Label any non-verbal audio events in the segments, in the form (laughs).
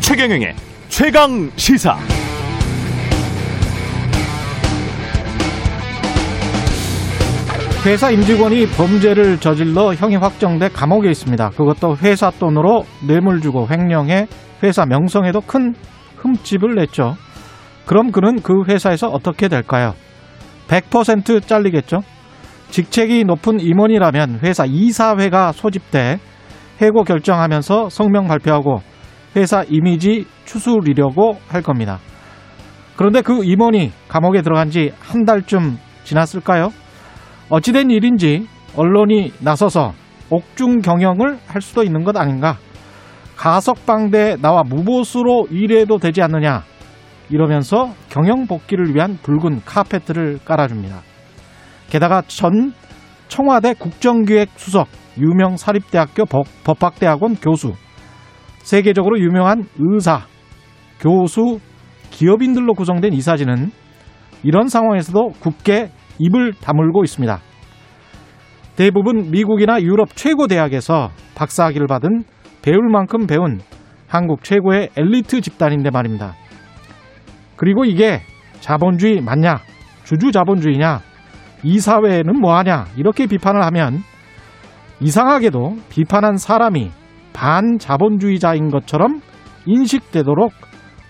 최경영의 최강 시사. 회사 임직원이 범죄를 저질러 형이 확정돼 감옥에 있습니다. 그것도 회사 돈으로 뇌물 주고 횡령해 회사 명성에도 큰 흠집을 냈죠. 그럼 그는 그 회사에서 어떻게 될까요? 100% 잘리겠죠? 직책이 높은 임원이라면 회사 이사회가 소집돼 해고 결정하면서 성명 발표하고 회사 이미지 추스리려고 할 겁니다. 그런데 그 임원이 감옥에 들어간 지 한 달쯤 지났을까요? 어찌된 일인지 언론이 나서서 옥중 경영을 할 수도 있는 것 아닌가? 가석방대 나와 무보수로 일해도 되지 않느냐? 이러면서 경영 복귀를 위한 붉은 카페트를 깔아줍니다. 게다가 전 청와대 국정기획 수석, 유명 사립대학교 법 학대학원 교수, 세계적으로 유명한 의사, 교수, 기업인들로 구성된 이 사진은 이런 상황에서도 굳게 입을 다물고 있습니다. 대부분 미국이나 유럽 최고 대학에서 박사학위를 받은 배울 만큼 배운 한국 최고의 엘리트 집단인데 말입니다. 그리고 이게 자본주의 맞냐? 주주 자본주의냐? 이 사회는 뭐하냐? 이렇게 비판을 하면 이상하게도 비판한 사람이 반자본주의자인 것처럼 인식되도록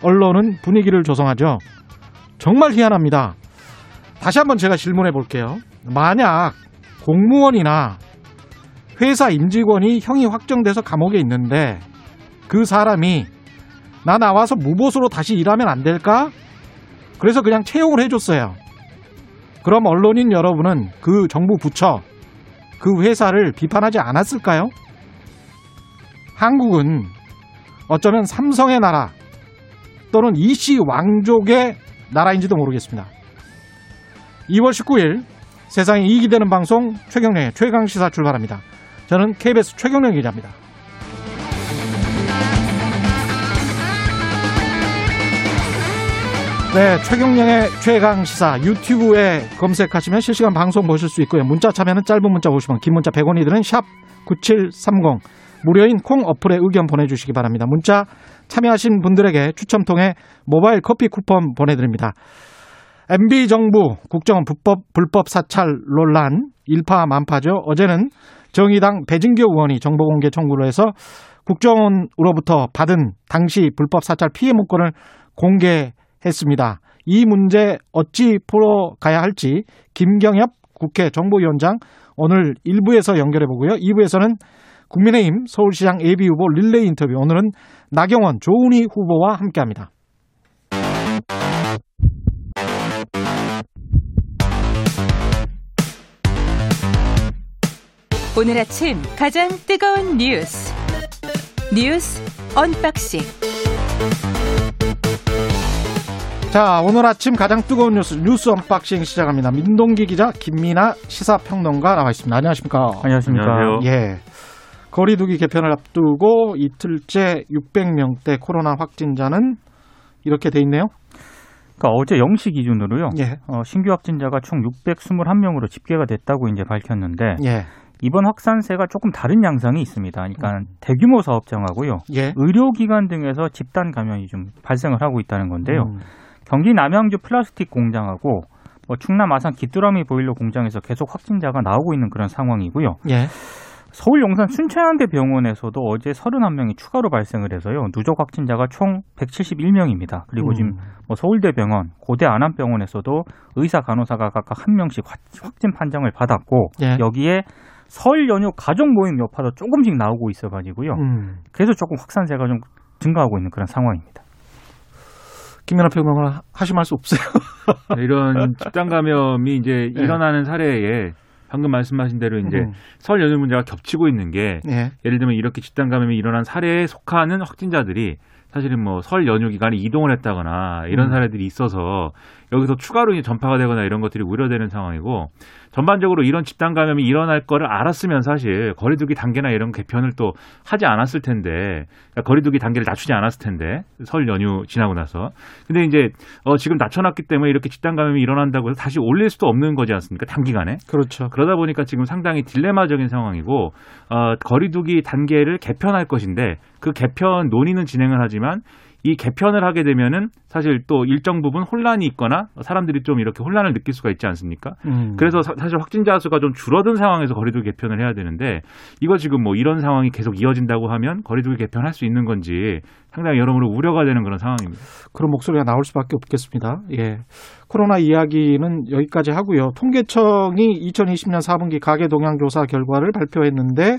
언론은 분위기를 조성하죠. 정말 희한합니다. 다시 한번 제가 질문해 볼게요. 만약 공무원이나 회사 임직원이 형이 확정돼서 감옥에 있는데 그 사람이 나 나와서 무보수로 다시 일하면 안 될까? 그래서 그냥 채용을 해줬어요. 그럼 언론인 여러분은 그 정부 부처, 그 회사를 비판하지 않았을까요? 한국은 어쩌면 삼성의 나라 또는 이씨 왕족의 나라인지도 모르겠습니다. 2월 19일 세상에 이익이 되는 방송 최경령의 최강시사 출발합니다. 저는 KBS 최경령 기자입니다. 네, 최경령의 최강 시사 유튜브에 검색하시면 실시간 방송 보실 수 있고요. 문자 참여는 짧은 문자 50원, 긴 문자 100원이 드는 샵 9730. 무료인 콩 어플에 의견 보내주시기 바랍니다. 문자 참여하신 분들에게 추첨 통해 모바일 커피 쿠폰 보내드립니다. MB 정부 국정원 불법, 불법 사찰 논란 일파만파죠. 어제는 정의당 배진교 의원이 정보공개 청구를 해서 국정원으로부터 받은 당시 불법 사찰 피해 문건을 공개 했습니다. 이 문제 어찌 풀어가야 할지 김경엽 국회 정보위원장 오늘 1부에서 연결해 보고요. 2부에서는 국민의힘 서울시장 예비후보 릴레이 인터뷰 오늘은 나경원 조은희 후보와 함께합니다. 오늘 아침 가장 뜨거운 뉴스 뉴스 언박싱 자 오늘 아침 가장 뜨거운 뉴스 뉴스 unboxing 시작합니다. 민동기 기자 김민아 시사평론가 나와 있습니다. 안녕하십니까? 안녕하십니까? 안녕하세요. 예. 거리두기 개편을 앞두고 이틀째 600명대 코로나 확진자는 이렇게 돼 있네요. 그러니까 어제 0시 기준으로요. 예. 어, 신규 확진자가 총 621명으로 집계가 됐다고 이제 밝혔는데 예. 이번 확산세가 조금 다른 양상이 있습니다. 그러니까 대규모 사업장하고요. 예. 의료기관 등에서 집단 감염이 좀 발생을 하고 있다는 건데요. 음. 경기 남양주 플라스틱 공장하고 뭐 충남 아산 기뚜라미 보일러 공장에서 계속 확진자가 나오고 있는 그런 상황이고요. 예. 서울 용산 순천향대 병원에서도 어제 31명이 추가로 발생을 해서요. 누적 확진자가 총 171명입니다. 그리고 음. 지금 뭐 서울대병원, 고대 안암병원에서도 의사 간호사가 각각 한 명씩 확- 확진 판정을 받았고 예. 여기에 설 연휴 가족 모임 여파도 조금씩 나오고 있어 가지고요. 음. 그래서 조금 확산세가 좀 증가하고 있는 그런 상황입니다. 김민아 평론가 하실 말씀 없어요? (laughs) 네, 이런 집단 감염이 이제 네. 일어나는 사례에 방금 말씀하신 대로 이제 음. 설 연휴 문제가 겹치고 있는 게 예. 예를 들면 이렇게 집단 감염이 일어난 사례에 속하는 확진자들이 사실은 뭐 설 연휴 기간에 이동을 했다거나 이런 음. 사례들이 있어서 여기서 추가로 이제 전파가 되거나 이런 것들이 우려되는 상황이고 전반적으로 이런 집단 감염이 일어날 거를 알았으면 사실 거리두기 단계나 이런 개편을 또 하지 않았을 텐데 그러니까 거리두기 단계를 낮추지 않았을 텐데 설 연휴 지나고 나서. 근데 이제 어 지금 낮춰놨기 때문에 이렇게 집단 감염이 일어난다고 해서 다시 올릴 수도 없는 거지 않습니까? 단기간에. 그렇죠. 그러다 보니까 지금 상당히 딜레마적인 상황이고 어, 거리두기 단계를 개편할 것인데 그 개편 논의는 진행을 하지만 이 개편을 하게 되면은 사실 또 일정 부분 혼란이 있거나 사람들이 좀 이렇게 혼란을 느낄 수가 있지 않습니까? 음. 그래서 사- 사실 확진자 수가 좀 줄어든 상황에서 거리두기 개편을 해야 되는데 이거 지금 뭐 이런 상황이 계속 이어진다고 하면 거리두기 개편할 수 있는 건지 상당히 여러모로 우려가 되는 그런 상황입니다. 그런 목소리가 나올 수밖에 없겠습니다. 예. 코로나 이야기는 여기까지 하고요. 통계청이 2020년 4분기 가계 동향 조사 결과를 발표했는데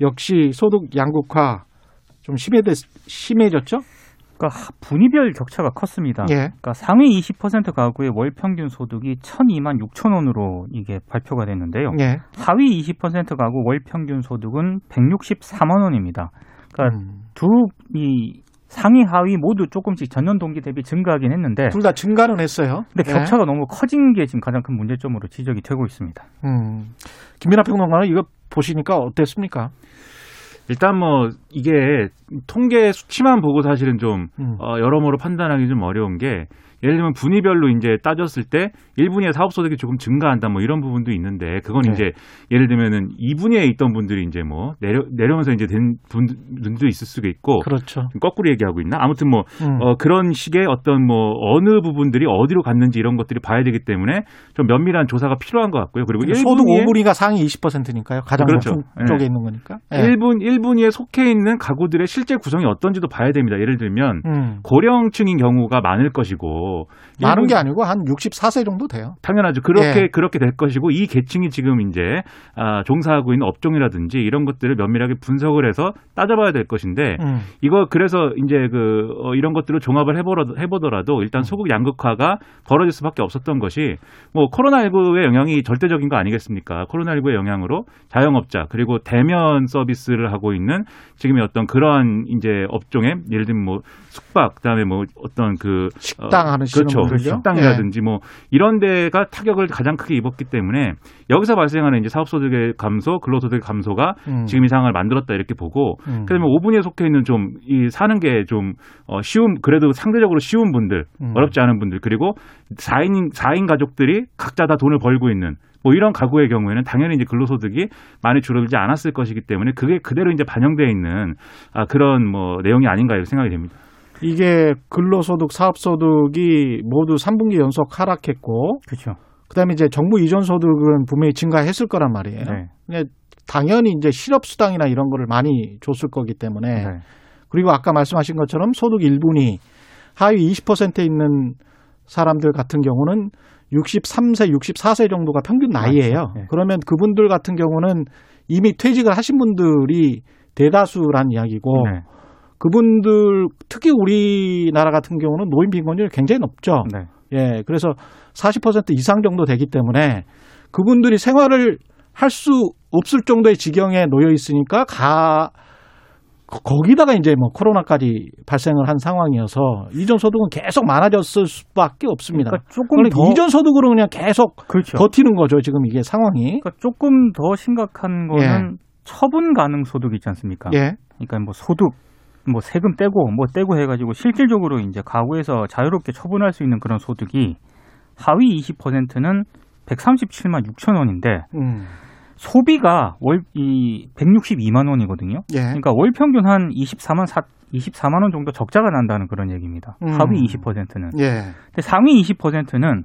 역시 소득 양극화 좀 심해졌, 심해졌죠? 그러니까 하- 분위별 격차가 컸습니다. 예. 그러니까 상위 20% 가구의 월 평균 소득이 1,002만 6천 원으로 이게 발표가 됐는데요. 예. 하위 20% 가구 월 평균 소득은 164만 원입니다. 그러니까 음. 두이 상위 하위 모두 조금씩 전년 동기 대비 증가하긴 했는데 둘 다 증가는 했어요. 근데 예. 격차가 너무 커진 게 지금 가장 큰 문제점으로 지적이 되고 있습니다. 음. 김민하 평론가는 이거 보시니까 어땠습니까? 일단 뭐 이게 통계 수치만 보고 사실은 좀 음. 어, 여러모로 판단하기 좀 어려운 게 예를 들면 분위별로 이제 따졌을 때 1분위의 사업 소득이 조금 증가한다 뭐 이런 부분도 있는데 그건 네. 이제 예를 들면은 2분위에 있던 분들이 이제 뭐 내려 내려오면서 이제 된 분들도 있을 수가 있고 그렇죠. 거꾸로 얘기하고 있나? 아무튼 뭐 음. 어, 그런 식의 어떤 뭐 어느 부분들이 어디로 갔는지 이런 것들이 봐야 되기 때문에 좀 면밀한 조사가 필요한 것 같고요. 그리고 소득 1분위에 5분위가 상위 20%니까요. 가장 그렇죠. 높은 예. 쪽에 있는 거니까. 예. 1분 1분위에 속해 있는 가구들의 실제 구성이 어떤지도 봐야 됩니다. 예를 들면 음. 고령층인 경우가 많을 것이고 많은 게 아니고 한 64세 정도 돼요. 당연하죠. 그렇게 예. 그렇게 될 것이고 이 계층이 지금 이제 아, 종사하고 있는 업종이라든지 이런 것들을 면밀하게 분석을 해서 따져봐야 될 것인데 음. 이거 그래서 이제 그 어, 이런 것들을 종합을 해보더라도, 해보더라도 일단 소국 양극화가 벌어질 수밖에 없었던 것이 뭐 코로나19의 영향이 절대적인 거 아니겠습니까? 코로나19의 영향으로 자영업자 그리고 대면 서비스를 하고 있는 지금의 어떤 그러한 이제 업종에 예를 들면 뭐 숙박 그다음에 뭐 어떤 그 식당 하 시는 그렇죠. 분들요? 예. 식당이라든지 뭐 이런 데가 타격을 가장 크게 입었기 때문에 여기서 발생하는 이제 사업소득의 감소, 근로소득의 감소가 음. 지금 이 상황을 만들었다 이렇게 보고 음. 그다음에 5분위에 속해 있는 좀 이 사는 게 좀 어, 쉬운 그래도 상대적으로 쉬운 분들 음. 어렵지 않은 분들 그리고 4인 4인 가족들이 각자 다 돈을 벌고 있는 뭐 이런 가구의 경우에는 당연히 이제 근로소득이 많이 줄어들지 않았을 것이기 때문에 그게 그대로 이제 반영되어 있는 아, 그런 뭐 내용이 아닌가 이렇게 생각이 됩니다. 이게 근로소득, 사업소득이 모두 3분기 연속 하락했고, 그렇죠. 그다음에 이제 정부 이전 소득은 분명히 증가했을 거란 말이에요. 네. 근데 당연히 이제 실업수당이나 이런 거를 많이 줬을 거기 때문에 네. 그리고 아까 말씀하신 것처럼 소득 1분위 하위 20%에 있는 사람들 같은 경우는 63세, 64세 정도가 평균 나이예요. 네. 그러면 그분들 같은 경우는 이미 퇴직을 하신 분들이 대다수란 이야기고 네. 그분들 특히 우리나라 같은 경우는 노인 빈곤율이 굉장히 높죠. 네. 예, 그래서 40% 이상 정도 되기 때문에 그분들이 생활을 할 수 없을 정도의 지경에 놓여 있으니까 가 거- 거기다가 이제 뭐 코로나까지 발생을 한 상황이어서 이전 소득은 계속 많아졌을 수밖에 없습니다. 그러니까 조금 그러니까 더 이전 소득으로 그냥 계속 그렇죠. 버티는 거죠 지금 이게 상황이. 그러니까 조금 더 심각한 거는 처분 가능 소득 있지 않습니까? 예, 그러니까 뭐 소득 뭐 세금 떼고 뭐 떼고 해가지고 실질적으로 이제 가구에서 자유롭게 처분할 수 있는 그런 소득이 하위 20%는 137만 6천 원인데 음, 소비가 월 이 162만 원이거든요. 예, 그러니까 월 평균 한 24만 4 24만 원 정도 적자가 난다는 그런 얘기입니다. 음. 하위 20%는. 예, 근데 상위 20%는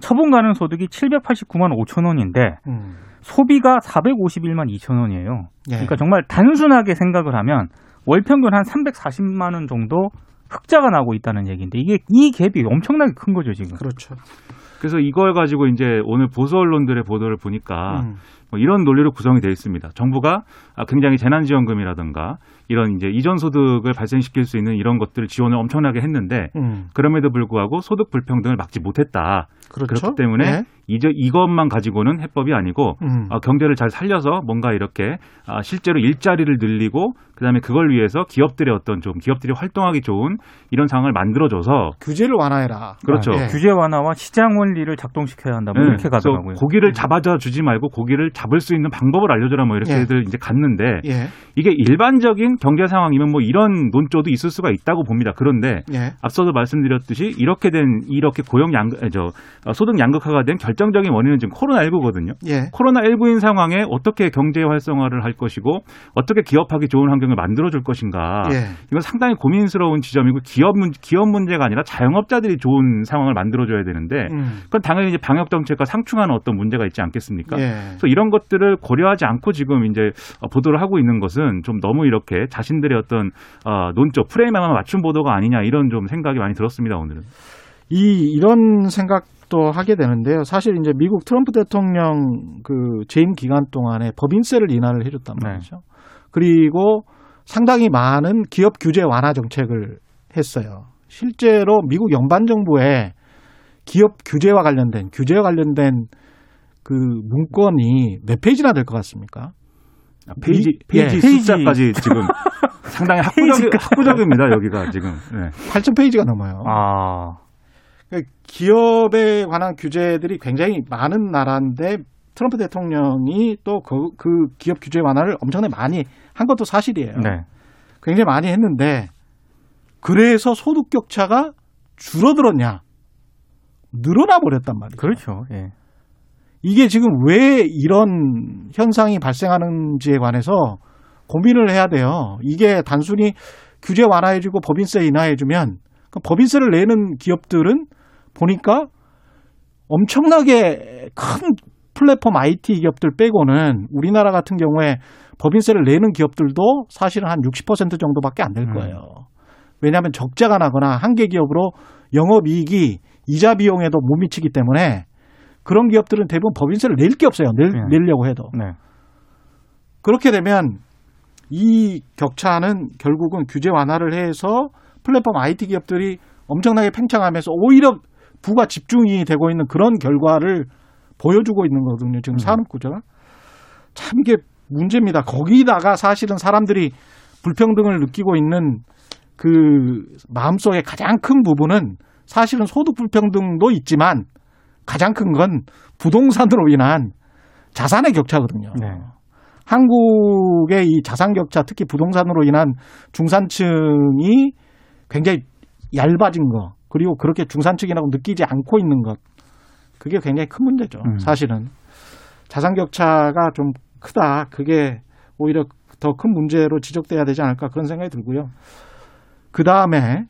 처분 가능 소득이 789만 5천 원인데 음, 소비가 451만 2천 원이에요. 예. 그러니까 정말 단순하게 생각을 하면 월 평균 한 340만 원 정도 흑자가 나고 있다는 얘기인데 이게 이 갭이 엄청나게 큰 거죠 지금. 그렇죠. 그래서 이걸 가지고 이제 오늘 보수 언론들의 보도를 보니까 음, 뭐 이런 논리로 구성이 되어 있습니다. 정부가 아, 굉장히 재난지원금이라든가 이런 이제 이전 소득을 발생시킬 수 있는 이런 것들을 지원을 엄청나게 했는데 음, 그럼에도 불구하고 소득 불평등을 막지 못했다. 그렇죠. 그렇기 때문에 예. 이제 이것만 가지고는 해법이 아니고 음. 어, 경제를 잘 살려서 뭔가 이렇게 아, 실제로 일자리를 늘리고 그다음에 그걸 위해서 기업들의 어떤 좀 기업들이 활동하기 좋은 이런 상황을 만들어줘서 규제를 완화해라. 그렇죠. 예. 규제 완화와 시장 원리를 작동시켜야 한다. 뭐 네, 이렇게 가더라고요. 고기를 잡아다 주지 말고 고기를 잡을 수 있는 방법을 알려줘라 뭐 이렇게들 이제 갔는데 예. 이게 일반적인 경제 상황이면 뭐 이런 논조도 있을 수가 있다고 봅니다. 그런데 예. 앞서도 말씀드렸듯이 이렇게 된 이렇게 고용 양, 저 어, 소득 양극화가 된 결정적인 원인은 지금 코로나 19거든요. 예. 코로나 19인 상황에 어떻게 경제 활성화를 할 것이고 어떻게 기업하기 좋은 환경을 만들어 줄 것인가. 예. 이건 상당히 고민스러운 지점이고 기업 문 기업 문제가 아니라 자영업자들이 좋은 상황을 만들어 줘야 되는데 음. 그건 당연히 이제 방역 정책과 상충하는 어떤 문제가 있지 않겠습니까? 예. 그래서 이런 것들을 고려하지 않고 지금 이제 어, 보도를 하고 있는 것은 좀 너무 이렇게 자신들의 어떤 어, 논조 프레임에만 맞춘 보도가 아니냐 이런 좀 생각이 많이 들었습니다 오늘은. 이 이런 생각도 하게 되는데요. 사실 이제 미국 트럼프 대통령 그 재임 기간 동안에 법인세를 인하를 해줬단 네. 말이죠. 그리고 상당히 많은 기업 규제 완화 정책을 했어요. 실제로 미국 연방 정부의 기업 규제와 관련된 규제와 관련된 그 문건이 몇 페이지나 될 것 같습니까? 페이지 이- 페이지 예. 숫자까지 지금 (laughs) 상당히 학구적 학구적입니다 여기가 지금. 네. 8천 페이지가 넘어요. 아, 그러니까 기업에 관한 규제들이 굉장히 많은 나라인데 트럼프 대통령이 또그 기업 규제 완화를 엄청나게 많이 한 것도 사실이에요. 네. 굉장히 많이 했는데 그래서 소득 격차가 줄어들었냐? 늘어나 버렸단 말이죠. 그렇죠. 예. 이게 지금 왜 이런 현상이 발생하는지에 관해서 고민을 해야 돼요. 이게 단순히 규제 완화해주고 법인세 인하해주면 그 법인세를 내는 기업들은 보니까 엄청나게 큰 플랫폼 IT 기업들 빼고는 우리나라 같은 경우에 법인세를 내는 기업들도 사실은 한 60% 정도밖에 안될 음. 거예요. 왜냐하면 적자가 나거나 한계 기업으로 영업이익이 이자 비용에도 못 미치기 때문에 그런 기업들은 대부분 법인세를 낼 게 없어요. 낼, 네. 내려고 해도. 네. 그렇게 되면 이 격차는 결국은 규제 완화를 해서 플랫폼 IT 기업들이 엄청나게 팽창하면서 오히려 부가 집중이 되고 있는 그런 결과를 보여주고 있는 거거든요. 지금 음. 산업 구조가. 참 이게 문제입니다. 거기다가 사실은 사람들이 불평등을 느끼고 있는 그 마음속에 가장 큰 부분은 사실은 소득 불평등도 있지만 가장 큰 건 부동산으로 인한 자산의 격차거든요. 네. 한국의 이 자산 격차, 특히 부동산으로 인한 중산층이 굉장히 얇아진 거, 그리고 그렇게 중산층이라고 느끼지 않고 있는 것, 그게 굉장히 큰 문제죠. 음. 사실은 자산 격차가 좀 크다. 그게 오히려 더 큰 문제로 지적돼야 되지 않을까 그런 생각이 들고요. 그 다음에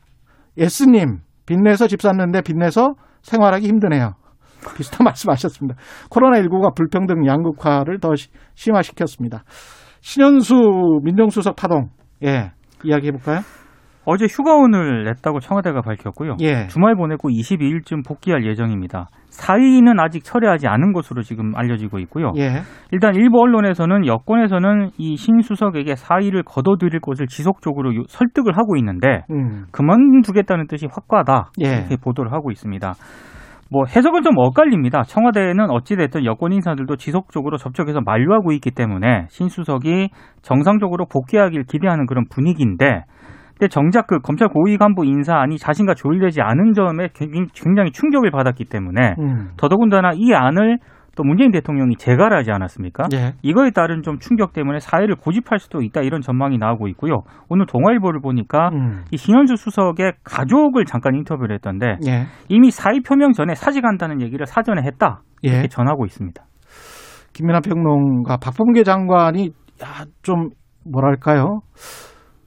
S님 빚내서 집 샀는데 빚내서 생활하기 힘드네요. 비슷한 (laughs) 말씀하셨습니다. 코로나19가 불평등 양극화를 더 시- 심화시켰습니다. 신현수 민정수석 파동, 예, 이야기해 볼까요? 어제 휴가원을 냈다고 청와대가 밝혔고요. 예, 주말 보내고 22일쯤 복귀할 예정입니다. 사의는 아직 철회하지 않은 것으로 지금 알려지고 있고요. 예, 일단 일부 언론에서는 여권에서는 이 신수석에게 사의를 거둬들일 것을 지속적으로 요- 설득을 하고 있는데 음, 그만두겠다는 뜻이 확고하다 예. 이렇게 보도를 하고 있습니다. 뭐 해석은 좀 엇갈립니다. 청와대는 어찌됐든 여권 인사들도 지속적으로 접촉해서 만류하고 있기 때문에 신수석이 정상적으로 복귀하길 기대하는 그런 분위기인데 근데 정작 그 검찰 고위 간부 인사안이 자신과 조율되지 않은 점에 굉장히- 충격을 받았기 때문에 음, 더더군다나 이 안을 또 문재인 대통령이 재가를 하지 않았습니까? 예, 이거에 따른 좀 충격 때문에 사회를 고집할 수도 있다 이런 전망이 나오고 있고요. 오늘 동아일보를 보니까 음, 이 신현수 수석의 가족을 잠깐 인터뷰를 했던데 예, 이미 사의 표명 전에 사직한다는 얘기를 사전에 했다 예. 이렇게 전하고 있습니다. 김민하 평론가 박범계 장관이 야, 좀 뭐랄까요?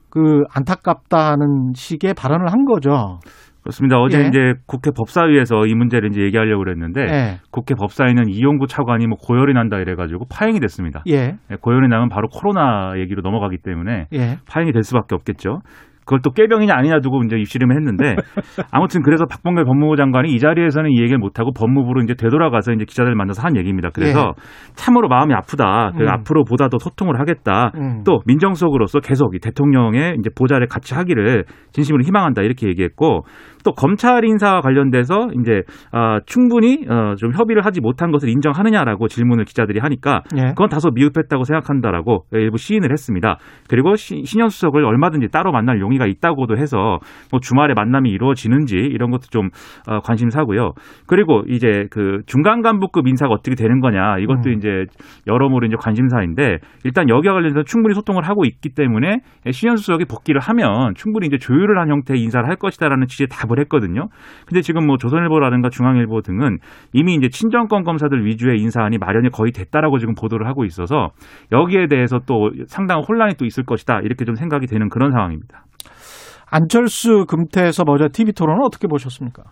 그 안타깝다는 식의 발언을 한 거죠. 그렇습니다. 어제 예. 이제 국회 법사위에서 이 문제를 이제 얘기하려고 그랬는데 예, 국회 법사위는 이용구 차관이 뭐 고열이 난다 이래가지고 파행이 됐습니다. 예, 예, 고열이 나면 바로 코로나 얘기로 넘어가기 때문에 예, 파행이 될 수밖에 없겠죠. 그걸 또 꾀병이냐 아니냐 두고 이제 입씨름을 했는데 (laughs) 아무튼 그래서 박범계 법무부 장관이 이 자리에서는 이 얘기를 못 하고 법무부로 이제 되돌아가서 이제 기자들 만나서 한 얘기입니다. 그래서 참으로 마음이 아프다. 그 음. 앞으로 보다 더 소통을 하겠다. 음. 또 민정수석으로서 계속 이 대통령의 이제 보좌를 같이 하기를 진심으로 희망한다 이렇게 얘기했고 또 검찰 인사와 관련돼서 이제 아, 충분히 어, 좀 협의를 하지 못한 것을 인정하느냐라고 질문을 기자들이 하니까 예. 그건 다소 미흡했다고 생각한다라고 일부 시인을 했습니다. 그리고 시, 신현 수석을 얼마든지 따로 만날 용의가 있다고도 해서 뭐 주말에 만남이 이루어지는지 이런 것도 좀 어, 관심사고요. 그리고 이제 그 중간 간부급 인사가 어떻게 되는 거냐 이것도 음. 이제 여러모로 이제 관심사인데 일단 여기와 관련해서 충분히 소통을 하고 있기 때문에 신현 수석이 복귀를 하면 충분히 이제 조율을 한 형태의 인사를 할 것이다라는 취지의 답을 했거든요. 근데 지금 뭐 조선일보라든가 중앙일보 등은 이미 이제 친정권 검사들 위주의 인사안이 마련이 거의 됐다라고 지금 보도를 하고 있어서 여기에 대해서 또 상당한 혼란이 또 있을 것이다 이렇게 좀 생각이 되는 그런 상황입니다. 안철수 금태에서 먼저 TV 토론은 어떻게 보셨습니까?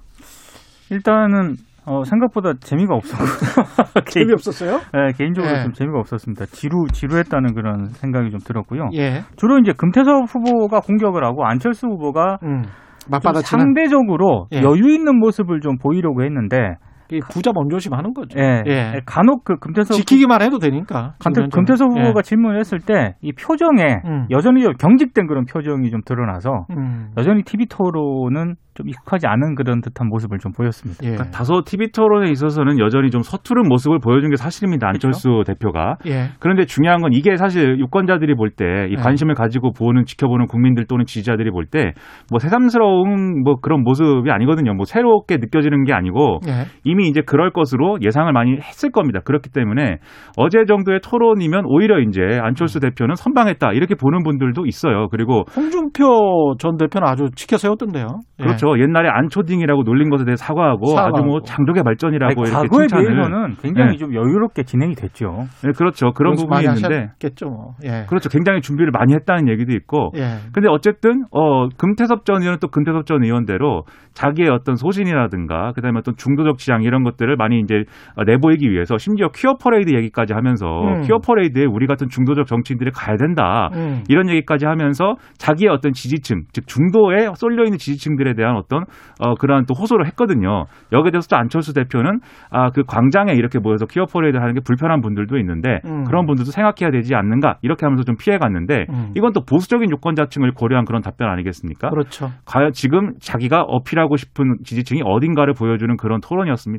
일단은 어, 생각보다 재미가 없었고 (laughs) 개인, 재미 없었어요? 예, 개인적으로 예. 좀 재미가 없었습니다. 지루 지루했다는 그런 생각이 좀 들었고요. 예. 주로 이제 금태섭 후보가 공격을 하고 안철수 후보가 음. 좀 맞받아치는 상대적으로 예. 여유 있는 모습을 좀 보이려고 했는데 이 부자 먼저심 하는 거죠. 예, 예. 간혹 그 금태섭 지키기만 해도 되니까. 금태, 김현정은. 금태섭 후보가 예. 질문을 했을 때 이 표정에 음. 여전히 좀 경직된 그런 표정이 좀 드러나서 음. 여전히 TV 토론은 좀 익숙하지 않은 그런 듯한 모습을 좀 보였습니다. 예. 그러니까 다소 TV 토론에 있어서는 여전히 좀 서투른 모습을 보여준 게 사실입니다. 안철수 대표가. 예. 그런데 중요한 건 이게 사실 유권자들이 볼 때이 네. 관심을 가지고 보는 지켜보는 국민들 또는 지지자들이 볼 때 뭐 새삼스러운 뭐 그런 모습이 아니거든요. 뭐 새롭게 느껴지는 게 아니고 예. 이미 이제 그럴 것으로 예상을 많이 했을 겁니다. 그렇기 때문에 어제 정도의 토론이면 오히려 이제 안철수 대표는 선방했다 이렇게 보는 분들도 있어요. 그리고 홍준표 전 대표는 아주 지켜 세웠던데요. 예. 그렇죠. 옛날에 안초딩이라고 놀린 것에 대해 사과하고, 사과하고. 아주 뭐 장족의 발전이라고 아니, 이렇게 과거에 칭찬을. 굉장히 네. 좀 여유롭게 진행이 됐죠. 네, 그렇죠. 그런 부분이 많이 있는데 하셨겠죠. 뭐. 예. 그렇죠. 굉장히 준비를 많이 했다는 얘기도 있고 예. 근데 어쨌든 어 금태섭 전 의원은 또 금태섭 전 의원대로 자기의 어떤 소신이라든가 그다음에 어떤 중도적 지향 이런 것들을 많이 이제 어, 내보이기 위해서 심지어 퀴어 퍼레이드 얘기까지 하면서 음. 퀴어 퍼레이드에 우리 같은 중도적 정치인들이 가야 된다. 음. 이런 얘기까지 하면서 자기의 어떤 지지층, 즉 중도에 쏠려 있는 지지층들에 대한 어떤 어 그러한 또 호소를 했거든요. 여기에 대해서 또 안철수 대표는 아 그 광장에 이렇게 모여서 퀴어 퍼레이드 하는 게 불편한 분들도 있는데 음. 그런 분들도 생각해야 되지 않는가 이렇게 하면서 좀 피해 갔는데 음. 이건 또 보수적인 유권자층을 고려한 그런 답변 아니겠습니까? 그렇죠. 과연 지금 자기가 어필하고 싶은 지지층이 어딘가를 보여주는 그런 토론이었습니다.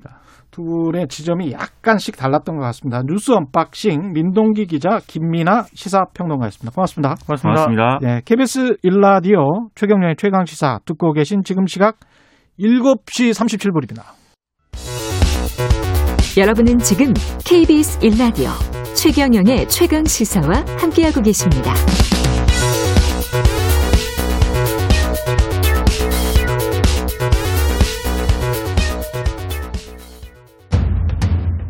두 분의 지점이 약간씩 달랐던 것 같습니다. 뉴스 unboxing 민동기 기자 김민아 시사평론가였습니다. 고맙습니다. 고맙습니다. 고맙습니다. 네, KBS 일라디오 최경영의 최강 시사 듣고 계신 지금 시각 7시 37분입니다. 여러분은 지금 KBS 1라디오 최경영의 최강 시사와 함께하고 계십니다.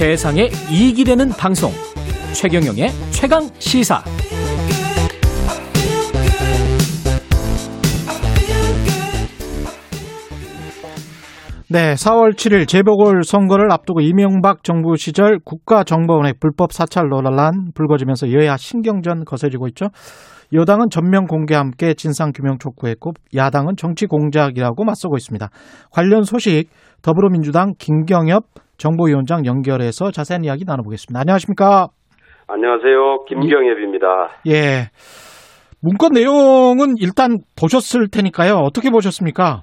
세상에 이익이 되는 방송 최경영의 최강 시사 네, 4월 7일 재보궐 선거를 앞두고 이명박 정부 시절 국가정보원의 불법 사찰 논란 불거지면서 여야 신경전 거세지고 있죠. 여당은 전면 공개와 함께 진상 규명 촉구했고 야당은 정치 공작이라고 맞서고 있습니다. 관련 소식 더불어민주당 김경엽 정보위원장 연결해서 자세한 이야기 나눠보겠습니다. 안녕하십니까? 안녕하세요. 김경엽입니다. 예. 문건 내용은 일단 보셨을 테니까요. 어떻게 보셨습니까?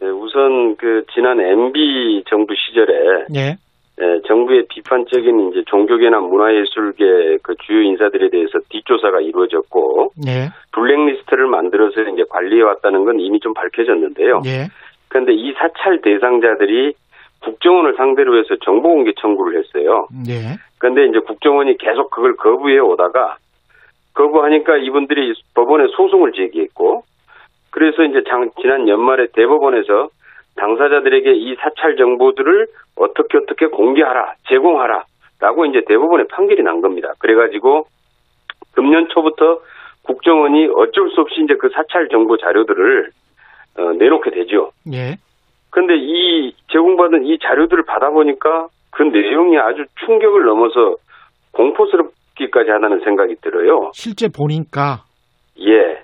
네, 우선 그 지난 MB 정부 시절에 예. 예, 정부의 비판적인 이제 종교계나 문화예술계 그 주요 인사들에 대해서 뒷조사가 이루어졌고 예. 블랙리스트를 만들어서 이제 관리해 왔다는 건 이미 좀 밝혀졌는데요. 예. 그런데 이 사찰 대상자들이 국정원을 상대로 해서 정보 공개 청구를 했어요. 예. 그런데 이제 국정원이 계속 그걸 거부해 오다가 거부하니까 이분들이 법원에 소송을 제기했고 그래서 이제 장- 지난 연말에 대법원에서 당사자들에게 이 사찰 정보들을 어떻게 어떻게 공개하라, 제공하라 라고 이제 대법원에 판결이 난 겁니다. 그래가지고 금년 초부터 국정원이 어쩔 수 없이 이제 그 사찰 정보 자료들을 어, 내놓게 되죠. 예. 근데 이 제공받은 이 자료들을 받아보니까 그 내용이 아주 충격을 넘어서 공포스럽기까지 하다는 생각이 들어요. 실제 보니까 예.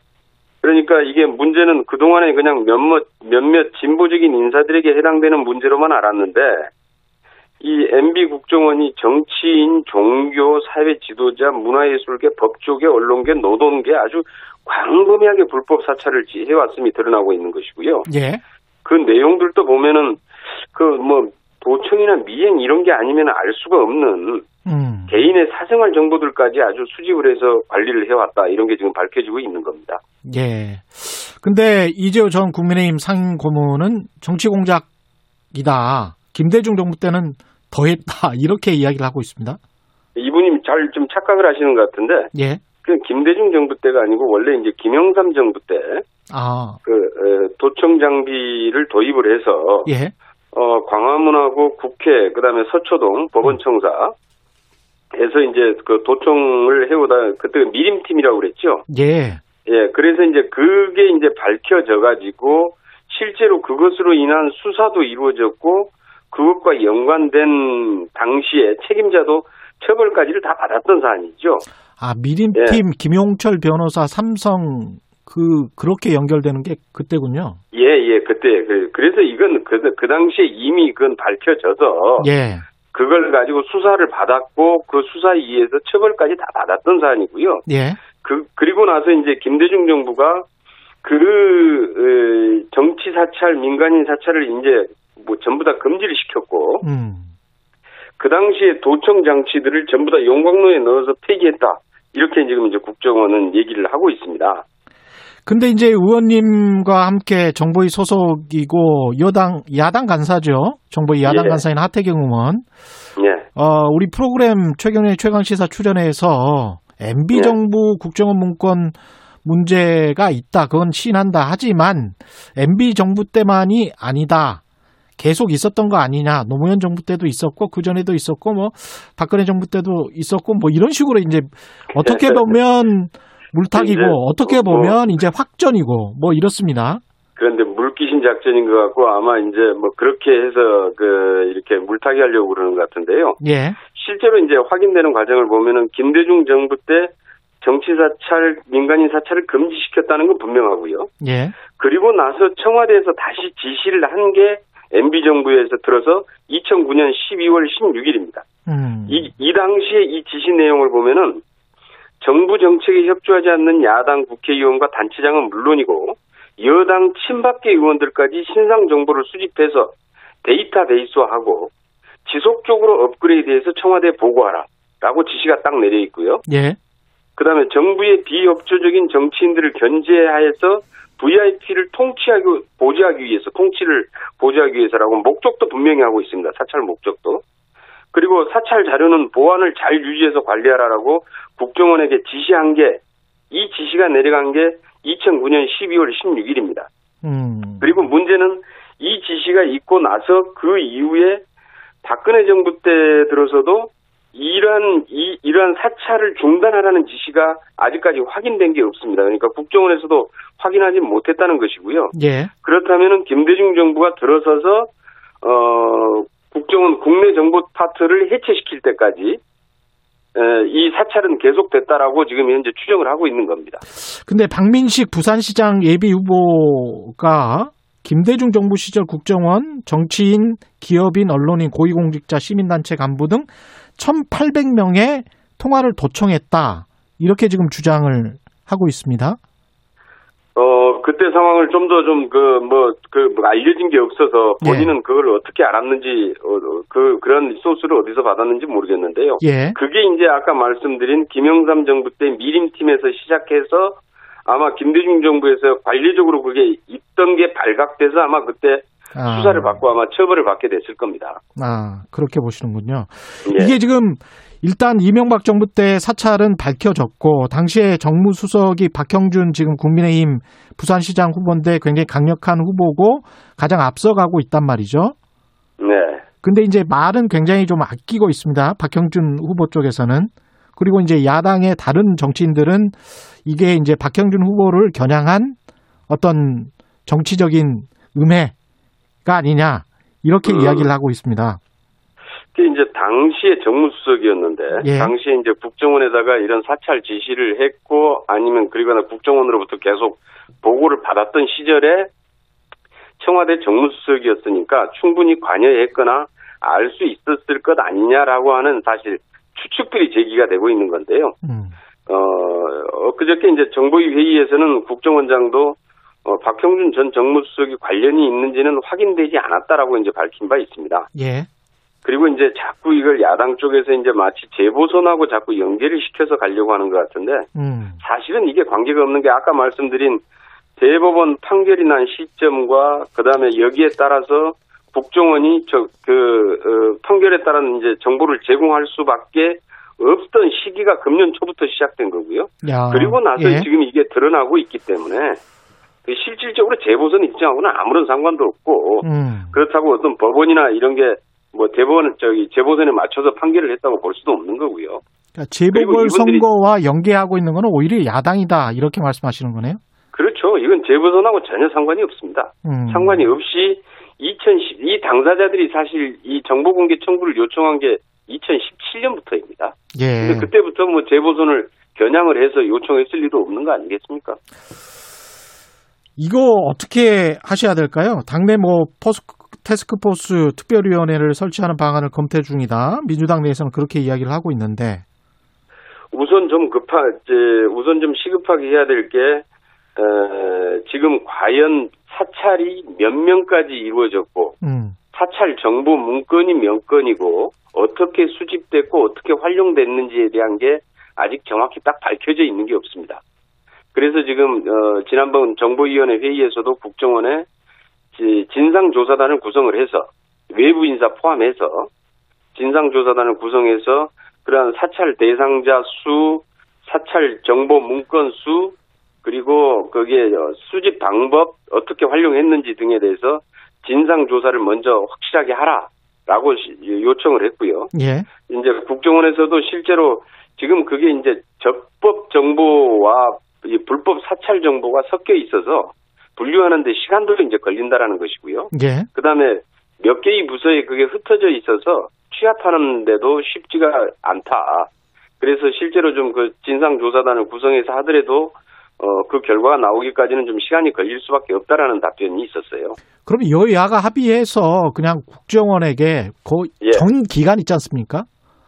그러니까 이게 문제는 그동안에 그냥 몇몇, 몇몇 진보적인 인사들에게 해당되는 문제로만 알았는데 이 MB 국정원이 정치인, 종교, 사회 지도자, 문화예술계, 법조계, 언론계, 노동계 아주 광범위하게 불법 사찰을 지- 해왔음이 드러나고 있는 것이고요. 예. 그 내용들도 보면은 그 뭐 도청이나 미행 이런 게 아니면 알 수가 없는 음. 개인의 사생활 정보들까지 아주 수집을 해서 관리를 해왔다 이런 게 지금 밝혀지고 있는 겁니다. 예. 근데 이재호 전 국민의힘 상고문은 정치 공작이다. 김대중 정부 때는 더했다. (laughs) 이렇게 이야기를 하고 있습니다. 이분이 잘 좀 착각을 하시는 것 같은데 예. 그 김대중 정부 때가 아니고 원래 이제 김영삼 정부 때 아, 그 도청 장비를 도입을 해서 예. 어 광화문하고 국회 그다음에 서초동 법원청사 에서 이제 그 도청을 해오다 그때 미림팀이라고 그랬죠. 예. 예, 그래서 이제 그게 이제 밝혀져 가지고 실제로 그것으로 인한 수사도 이루어졌고 그것과 연관된 당시에 책임자도 처벌까지를 다 받았던 사안이죠. 아, 미림팀 김용철 변호사 삼성 그 그렇게 연결되는 게 그때군요. 예, 예, 그때 그, 그래서 이건 그, 그 당시에 이미 그건 밝혀져서 예. 그걸 가지고 수사를 받았고 그 수사에 의해서 처벌까지 다 받았던 사안이고요. 예. 그 그리고 나서 이제 김대중 정부가 그 에, 정치 사찰, 민간인 사찰을 이제 뭐 전부 다 금지를 시켰고 음. 그 당시에 도청 장치들을 전부 다 용광로에 넣어서 폐기했다. 이렇게 지금 이제 국정원은 얘기를 하고 있습니다. 근데 이제 의원님과 함께 정보위 소속이고 여당 야당 간사죠. 정보위 야당 예. 간사인 하태경 의원. 예. 어, 우리 프로그램 최경의 최강 시사 출연해서 MB 예. 정부 국정원 문건 문제가 있다. 그건 시인한다. 하지만 MB 정부 때만이 아니다. 계속 있었던 거 아니냐. 노무현 정부 때도 있었고 그 전에도 있었고 뭐 박근혜 정부 때도 있었고 뭐 이런 식으로 이제 어떻게 보면 물타기고 이제 어떻게 뭐- 보면 이제 확전이고 뭐 이렇습니다. 그런데 물귀신 작전인 것 같고 아마 이제 뭐 그렇게 해서 그 이렇게 물타기 하려고 그러는 것 같은데요. 예. 실제로 이제 확인되는 과정을 보면은 김대중 정부 때 정치 사찰, 민간인 사찰을 금지시켰다는 건 분명하고요. 예. 그리고 나서 청와대에서 다시 지시를 한 게 MB 정부에서 들어서 2009년 12월 16일입니다. 음. 이, 이 당시에 이 지시 내용을 보면은 정부 정책에 협조하지 않는 야당 국회의원과 단체장은 물론이고 여당 친박계 의원들까지 신상 정보를 수집해서 데이터베이스화하고 지속적으로 업그레이드해서 청와대에 보고하라라고 지시가 딱 내려 있고요. 예. 그다음에 정부의 비협조적인 정치인들을 견제하여서 VIP를 통치하기 보좌하기 위해서 통치를 보좌하기 위해서라고 목적도 분명히 하고 있습니다. 사찰 목적도. 그리고 사찰 자료는 보안을 잘 유지해서 관리하라라고 국정원에게 지시한 게 이 지시가 내려간 게 2009년 12월 16일입니다. 음. 그리고 문제는 이 지시가 있고 나서 그 이후에 박근혜 정부 때 들어서도 이러한 이 이러한 사찰을 중단하라는 지시가 아직까지 확인된 게 없습니다. 그러니까 국정원에서도 확인하지 못했다는 것이고요. 예. 그렇다면은 김대중 정부가 들어서서 어 국정원 국내 정보 파트를 해체시킬 때까지 에, 이 사찰은 계속됐다라고 지금 현재 추정을 하고 있는 겁니다. 근데 박민식 부산시장 예비 후보가 김대중 정부 시절 국정원, 정치인, 기업인, 언론인, 고위공직자, 시민단체 간부 등 1,800명의 통화를 도청했다. 이렇게 지금 주장을 하고 있습니다. 어, 그때 상황을 좀 더 좀 그 뭐그 알려진 게 없어서 본인은 그걸 어떻게 알았는지 어, 어, 그 그런 소스를 어디서 받았는지 모르겠는데요. 예. 그게 이제 아까 말씀드린 김영삼 정부 때 미림팀에서 시작해서 아마 김대중 정부에서 관리적으로 그게 있던 게 발각돼서 아마 그때 아. 수사를 받고 아마 처벌을 받게 됐을 겁니다. 아, 그렇게 보시는군요. 예. 이게 지금 일단 이명박 정부 때 사찰은 밝혀졌고 당시에 정무수석이 박형준 지금 국민의힘 부산시장 후보인데 굉장히 강력한 후보고 가장 앞서가고 있단 말이죠. 네. 근데 이제 말은 굉장히 좀 아끼고 있습니다. 박형준 후보 쪽에서는. 그리고 이제 야당의 다른 정치인들은 이게 이제 박형준 후보를 겨냥한 어떤 정치적인 음해가 아니냐 이렇게 음. 이야기를 하고 있습니다. 그게 이제 당시에 정무수석이었는데 예. 당시에 이제 국정원에다가 이런 사찰 지시를 했고 아니면 그리거나 국정원으로부터 계속 보고를 받았던 시절에 청와대 정무수석이었으니까 충분히 관여했거나 알 수 있었을 것 아니냐라고 하는 사실 추측들이 제기가 되고 있는 건데요. 음. 어, 엊그저께 이제 정보위 회의에서는 국정원장도 어, 박형준 전 정무수석이 관련이 있는지는 확인되지 않았다라고 이제 밝힌 바 있습니다. 예. 그리고 이제 자꾸 이걸 야당 쪽에서 이제 마치 재보선하고 자꾸 연계를 시켜서 가려고 하는 것 같은데 음. 사실은 이게 관계가 없는 게 아까 말씀드린 대법원 판결이 난 시점과 그다음에 여기에 따라서 국정원이 저그 판결에 따른 이제 정보를 제공할 수밖에 없던 시기가 금년 초부터 시작된 거고요. 야. 그리고 나서 예. 지금 이게 드러나고 있기 때문에 그 실질적으로 재보선 입장하고는 아무런 상관도 없고 음. 그렇다고 어떤 법원이나 이런 게 뭐 대법원 저기 재보선에 맞춰서 판결을 했다고 볼 수도 없는 거고요. 그러니까 재보궐 선거와 연계하고 있는 거는 오히려 야당이다 이렇게 말씀하시는 거네요. 그렇죠. 이건 재보선하고 전혀 상관이 없습니다. 음. 상관이 없이 2010, 이 당사자들이 사실 이 정보 공개 청구를 요청한 게 2017년부터입니다. 예. 근데 그때부터 뭐 재보선을 겨냥을 해서 요청했을 리도 없는 거 아니겠습니까? 이거 어떻게 하셔야 될까요? 당내 뭐 포스, 테스크포스 특별위원회를 설치하는 방안을 검토 중이다. 민주당 내에서는 그렇게 이야기를 하고 있는데, 우선 좀 급하, 이제 우선 좀 시급하게 해야 될 게, 어, 지금 과연 사찰이 몇 명까지 이루어졌고, 음, 사찰 정보 문건이 몇 건이고, 어떻게 수집됐고, 어떻게 활용됐는지에 대한 게 아직 정확히 딱 밝혀져 있는 게 없습니다. 그래서 지금, 어, 지난번 정보위원회 회의에서도 국정원에 지- 진상조사단을 구성을 해서, 외부 인사 포함해서, 진상조사단을 구성해서 그러한 사찰 대상자 수, 사찰 정보 문건 수, 그리고 거기에 어, 수집 방법 어떻게 활용했는지 등에 대해서 진상 조사를 먼저 확실하게 하라라고 시- 요청을 했고요. 예, 이제 국정원에서도 실제로 지금 그게 이제 적법 정보와 이 불법 사찰 정보가 섞여 있어서 분류하는데 시간도 이제 걸린다라는 것이고요. 예, 그다음에 몇 개의 부서에 그게 흩어져 있어서 취합하는데도 쉽지가 않다. 그래서 실제로 좀 그 진상조사단을 구성해서 하더라도 어, 그 결과가 나오기까지는 좀 시간이 걸릴 수밖에 없다라는 답변이 있었어요. 그럼 여야가 합의해서 그냥 국정원에게 그 예. 전 기간 있지 않습니까?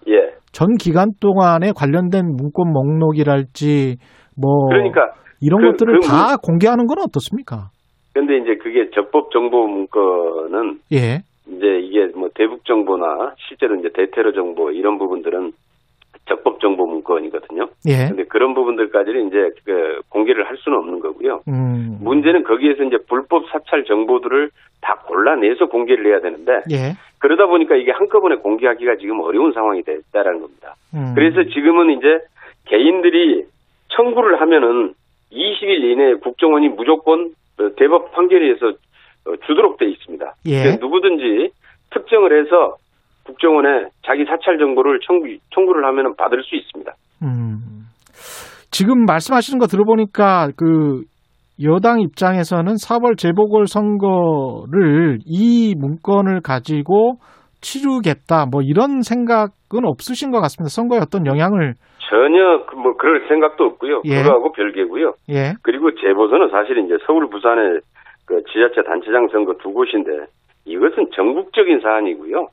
예. 전 기간 동안에 관련된 문건 목록이랄지 뭐 그러니까 이런 그- 것들을 그 다 공개하는 건 어떻습니까? 근데 이제 그게 적법 정보 문건은 예, 이제 이게 뭐 대북 정보나 실제로 이제 대테러 정보 이런 부분들은 적법 정보 문건이거든요. 예, 근데 그런 부분들까지는 이제 그 공개를 할 수는 없는 거고요. 음, 문제는 거기에서 이제 불법 사찰 정보들을 다 골라내서 공개를 해야 되는데 예, 그러다 보니까 이게 한꺼번에 공개하기가 지금 어려운 상황이 됐다라는 겁니다. 음, 그래서 지금은 이제 개인들이 청구를 하면은 20일 이내에 국정원이 무조건 어, 대법 판결에서 어, 주도록 돼 있습니다. 예. 누구든지 특정을 해서 국정원에 자기 사찰 정보를 청구, 청구를 하면은 받을 수 있습니다. 음. 지금 말씀하시는 거 들어보니까 그 여당 입장에서는 4월 재보궐 선거를 이 문건을 가지고 치르겠다 뭐 이런 생각은 없으신 것 같습니다. 선거에 어떤 영향을 전혀 그뭐 그럴 생각도 없고요. 예. 그거하고 별개고요. 예, 그리고 재보선은 사실 이제 서울, 부산의 그 지자체 단체장 선거 두 곳인데 이것은 전국적인 사안이고요.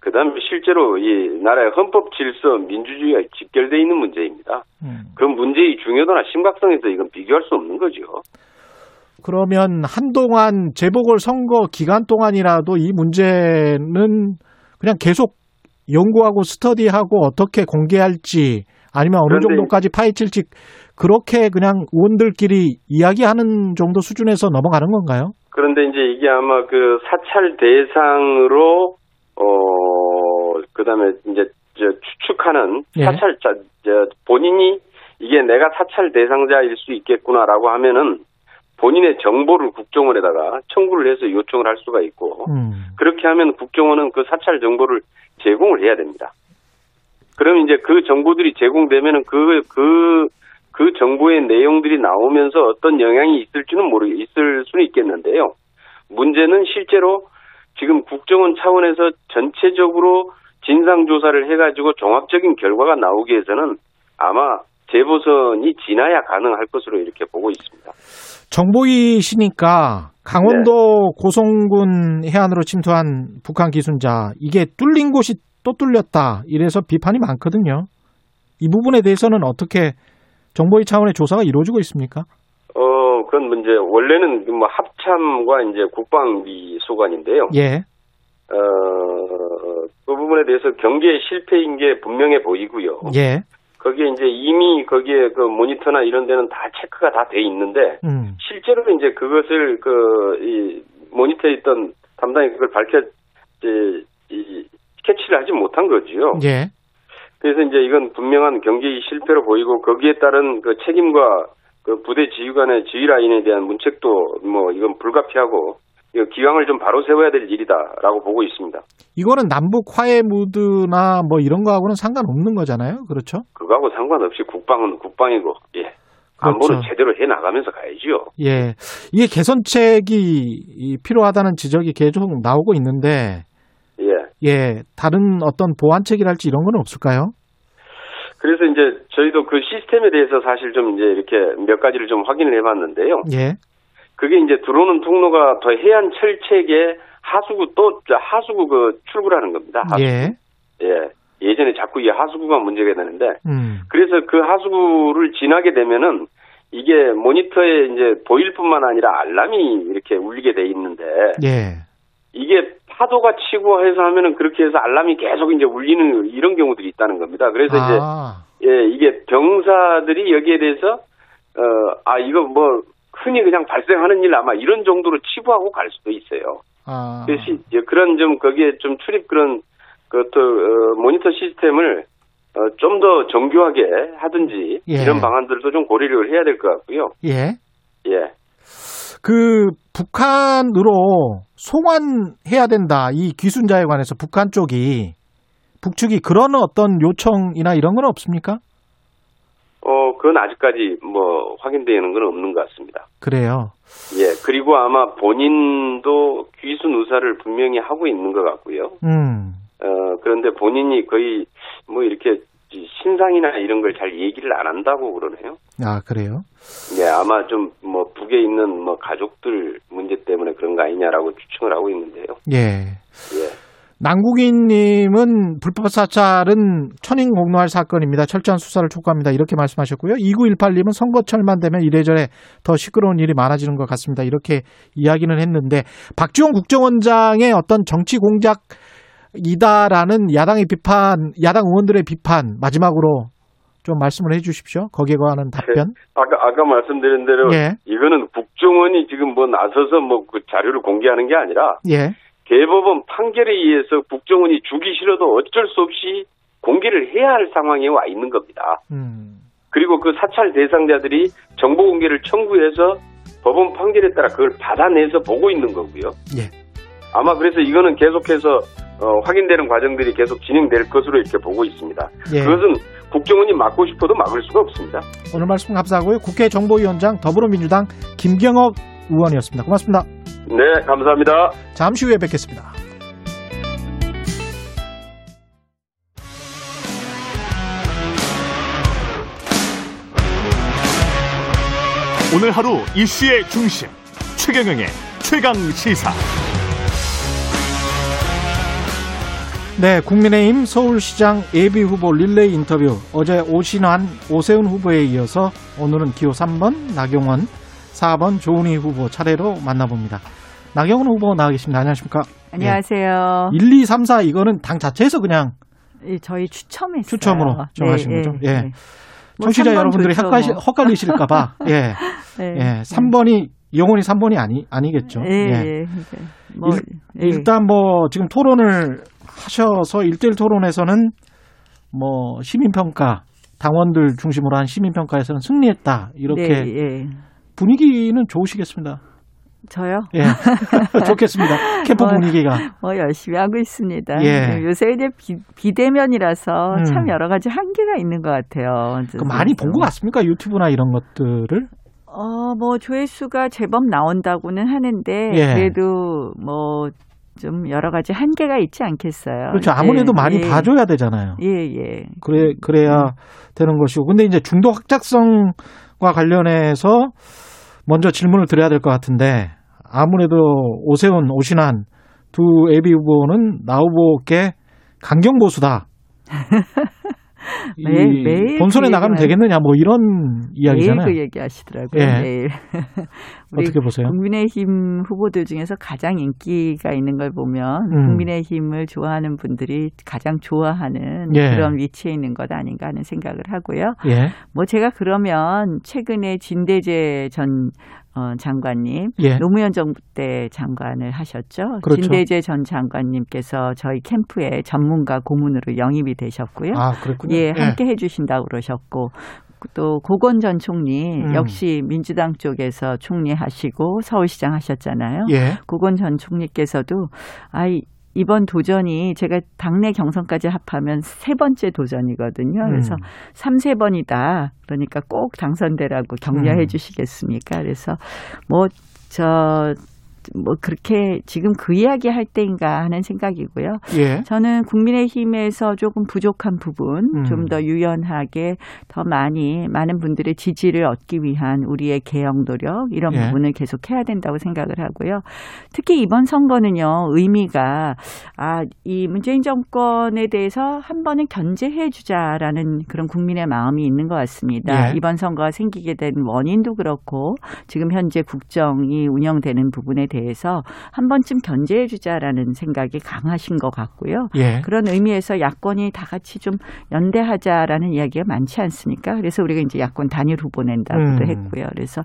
그 다음에 실제로 이 나라의 헌법 질서, 민주주의가 직결되어 있는 문제입니다. 음. 그 문제의 중요도나 심각성에서 이건 비교할 수 없는 거죠. 그러면 한동안 재보궐 선거 기간 동안이라도 이 문제는 그냥 계속 연구하고 스터디하고 어떻게 공개할지 아니면 어느 정도까지 파헤칠지 그렇게 그냥 의원들끼리 이야기하는 정도 수준에서 넘어가는 건가요? 그런데 이제 이게 아마 그 사찰 대상으로 어 그다음에 이제 저 추측하는 예. 사찰자 저 본인이 이게 내가 사찰 대상자일 수 있겠구나라고 하면은 본인의 정보를 국정원에다가 청구를 해서 요청을 할 수가 있고 음. 그렇게 하면 국정원은 그 사찰 정보를 제공을 해야 됩니다. 그럼 이제 그 정보들이 제공되면은 그, 그, 그 정보의 내용들이 나오면서 어떤 영향이 있을지는 모르, 있을 수는 있겠는데요. 문제는 실제로 지금 국정원 차원에서 전체적으로 진상 조사를 해가지고 종합적인 결과가 나오기 위해서는 아마 재보선이 지나야 가능할 것으로 이렇게 보고 있습니다. 정보이시니까 강원도 고성군 해안으로 침투한 북한 기순자 이게 뚫린 곳이 또 뚫렸다 이래서 비판이 많거든요. 이 부분에 대해서는 어떻게 정보위 차원의 조사가 이루어지고 있습니까? 어, 그건 문제, 원래는 뭐 합참과 이제 국방비 소관인데요. 예, 어, 그 부분에 대해서 경계 실패인 게 분명해 보이고요. 예, 거기에 이제 이미 거기에 그 모니터나 이런 데는 다 체크가 다 돼 있는데 음, 실제로 이제 그것을 그 이 모니터에 있던 담당이 그걸 밝혀 이제 이 캐치를 하지 못한 거지요. 예, 그래서 이제 이건 분명한 경기 실패로 보이고 거기에 따른 그 책임과 그 부대 지휘관의 지휘 라인에 대한 문책도 뭐 이건 불가피하고 기강을 좀 바로 세워야 될 일이다라고 보고 있습니다. 이거는 남북 화해 무드나 뭐 이런 거하고는 상관없는 거잖아요. 그렇죠? 그거하고 상관없이 국방은 국방이고 예. 그렇죠. 안보는 제대로 해 나가면서 가야지요. 예, 이게 개선책이 이 필요하다는 지적이 계속 나오고 있는데 예. 예, 다른 어떤 보완책이랄지 이런 건 없을까요? 그래서 이제 저희도 그 시스템에 대해서 사실 좀 이제 이렇게 몇 가지를 좀 확인을 해 봤는데요. 예, 그게 이제 들어오는 통로가 더 해안 철책에 하수구 또 하수구 그 출구라는 겁니다. 하수구. 예, 예. 예전에 자꾸 이 하수구가 문제가 되는데 음, 그래서 그 하수구를 지나게 되면은 이게 모니터에 이제 보일 뿐만 아니라 알람이 이렇게 울리게 돼 있는데 예, 이게 파도가 치고 해서 하면은 그렇게 해서 알람이 계속 이제 울리는 이런 경우들이 있다는 겁니다. 그래서 이제 아, 예, 이게 병사들이 여기에 대해서 어, 아 이거 뭐 흔히 그냥 발생하는 일 아마 이런 정도로 치부하고 갈 수도 있어요. 아, 그래서 이제 그런 좀 거기에 좀 출입 그런 그또 어, 모니터 시스템을 어, 좀 더 정교하게 하든지 예. 이런 방안들도 좀 고려를 해야 될 것 같고요. 예. 예. 그 북한으로 송환해야 된다. 이 귀순자에 관해서 북한 쪽이 북측이 그런 어떤 요청이나 이런 건 없습니까? 어, 그건 아직까지 뭐 확인되는 건 없는 것 같습니다. 그래요. 예. 그리고 아마 본인도 귀순 의사를 분명히 하고 있는 것 같고요. 음. 어, 그런데 본인이 거의 뭐 이렇게 신상이나 이런 걸 잘 얘기를 안 한다고 그러네요. 아, 그래요? 네, 아마 좀 뭐 북에 있는 뭐 가족들 문제 때문에 그런 거 아니냐라고 추측을 하고 있는데요. 예. 예. 남국인님은 불법 사찰은 천인 공노할 사건입니다. 철저한 수사를 촉구합니다. 이렇게 말씀하셨고요. 2918님은 선거철만 되면 이래저래 더 시끄러운 일이 많아지는 것 같습니다. 이렇게 이야기는 했는데 박지원 국정원장의 어떤 정치 공작이다라는 야당의 비판, 야당 의원들의 비판 마지막으로 좀 말씀을 해 주십시오. 거기에 관한 답변. 아까 아까 말씀드린 대로 예. 이거는 국정원이 지금 뭐 나서서 뭐 그 자료를 공개하는 게 아니라 예. 대법원 판결에 의해서 국정원이 주기 싫어도 어쩔 수 없이 공개를 해야 할 상황에 와 있는 겁니다. 음. 그리고 그 사찰 대상자들이 정보 공개를 청구해서 법원 판결에 따라 그걸 받아내서 보고 있는 거고요. 예. 아마 그래서 이거는 계속해서 어, 확인되는 과정들이 계속 진행될 것으로 이렇게 보고 있습니다. 예. 그것은 국정원이 막고 싶어도 막을 수가 없습니다. 오늘 말씀 감사하고요. 국회 정보위원장 더불어민주당 김경업 의원이었습니다. 고맙습니다. 네, 감사합니다. 잠시 후에 뵙겠습니다. 오늘 하루 이슈의 중심 최경영의 최강 시사. 네, 국민의힘 서울시장 예비 후보 릴레이 인터뷰. 어제 오신환, 오세훈 후보에 이어서 오늘은 기호 3번 나경원, 4번 조은희 후보 차례로 만나봅니다. 나경원 후보 나와 계십니다. 안녕하십니까? 안녕하세요. 1, 2, 3, 4 이거는 당 자체에서 그냥 예, 저희 추첨했어요. 추첨으로 정하신 네, 거죠? 예, 예. 네. 뭐 청취자 3번 여러분들이 헷갈리, 뭐. 헷갈리실까 봐. (laughs) 예. 네. 예. 3번이 영원히 3번이 아니 아니겠죠. 예, 예. 예. 뭐, 예. 일단 뭐 지금 토론을 하셔서 일대일 토론에서는 뭐 시민 평가 당원들 중심으로 한 시민 평가에서는 승리했다 이렇게 네, 예. 분위기는 좋으시겠습니다. 저요? 예, (laughs) 좋겠습니다. 캠프 어, 분위기가 뭐 열심히 하고 있습니다. 예. 요새 이제 비, 비대면이라서 음. 참 여러 가지 한계가 있는 것 같아요. 그 많이 본 것 같습니까? 유튜브나 이런 것들을 어, 뭐 조회수가 제법 나온다고는 하는데 예. 그래도 뭐 좀 여러 가지 한계가 있지 않겠어요. 그렇죠. 아무래도 예, 많이 예. 봐줘야 되잖아요. 예, 예. 그래 그래야 되는 것이고 근데 이제 중도 확장성과 관련해서 먼저 질문을 드려야 될 것 같은데 아무래도 오세훈 오신환 두 예비 후보는 나 후보께 강경 보수다. (laughs) 이 매일- 매일 본선에 그 나가면 되겠느냐 뭐 이런 이야기잖아요. 매일 그 얘기 하시더라고요. 예. 매일. (laughs) 어떻게 보세요? 국민의힘 후보들 중에서 가장 인기가 있는 걸 보면 음. 국민의힘을 좋아하는 분들이 가장 좋아하는 예. 그런 위치에 있는 것 아닌가 하는 생각을 하고요. 예. 뭐 제가 그러면 최근에 진대재 전 어, 장관님 예. 노무현 정부 때 장관을 하셨죠. 그렇죠. 진대재 전 장관님께서 저희 캠프에 전문가 고문으로 영입이 되셨고요. 아, 그랬군요. 예, 함께 해주신다고 그러셨고 또 고건 전 총리 음. 역시 민주당 쪽에서 총리하시고 서울시장 하셨잖아요. 예. 고건 전 총리께서도 아이 이번 도전이 제가 당내 경선까지 합하면 세 번째 도전이거든요. 그래서 음. 삼세 번이다. 그러니까 꼭 당선되라고 격려해 음. 주시겠습니까? 그래서 뭐저 뭐 그렇게 지금 그 이야기 할 때인가 하는 생각이고요. 예. 저는 국민의힘에서 조금 부족한 부분, 음. 좀더 유연하게 더 많이 많은 분들의 지지를 얻기 위한 우리의 개혁 노력 이런 예. 부분을 계속 해야 된다고 생각을 하고요. 특히 이번 선거는요 의미가 아 이 문재인 정권에 대해서 한 번은 견제해 주자라는 그런 국민의 마음이 있는 것 같습니다. 예. 이번 선거가 생기게 된 원인도 그렇고 지금 현재 국정이 운영되는 부분에 대해서 한 번쯤 견제해 주자라는 생각이 강하신 것 같고요. 예. 그런 의미에서 야권이 다 같이 좀 연대하자라는 이야기가 많지 않습니까? 그래서 우리가 이제 야권 단일 후보 낸다고도 음. 했고요. 그래서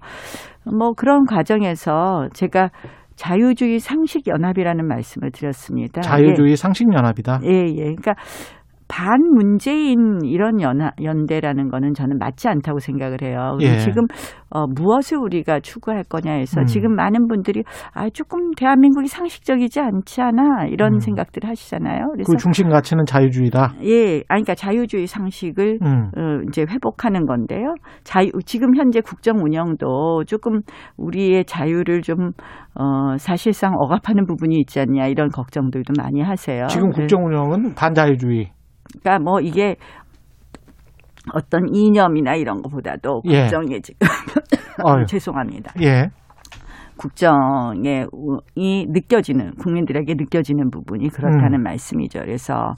뭐 그런 과정에서 제가 자유주의 상식 연합이라는 말씀을 드렸습니다. 자유주의 상식 연합이다. 예, 예. 그러니까 반 문재인 이런 연하, 연대라는 거는 저는 맞지 않다고 생각을 해요. 예. 지금 어, 무엇을 우리가 추구할 거냐 해서 음. 지금 많은 분들이 아 조금 대한민국이 상식적이지 않지 않아 이런 음. 생각들을 하시잖아요. 그래서 그 중심 가치는 자유주의다. 예, 아니 그러니까 자유주의 상식을 음. 어, 이제 회복하는 건데요. 자유 지금 현재 국정 운영도 조금 우리의 자유를 좀 어, 사실상 억압하는 부분이 있지 않냐 이런 걱정들도 많이 하세요. 지금 국정 운영은 반자유주의. 그러니까 뭐 이게 어떤 이념이나 이런 것보다도 예. 국정에 지금 (laughs) 어휴. 죄송합니다. 예. 국정에 우- 이 느껴지는 국민들에게 느껴지는 부분이 그렇다는 음. 말씀이죠. 그래서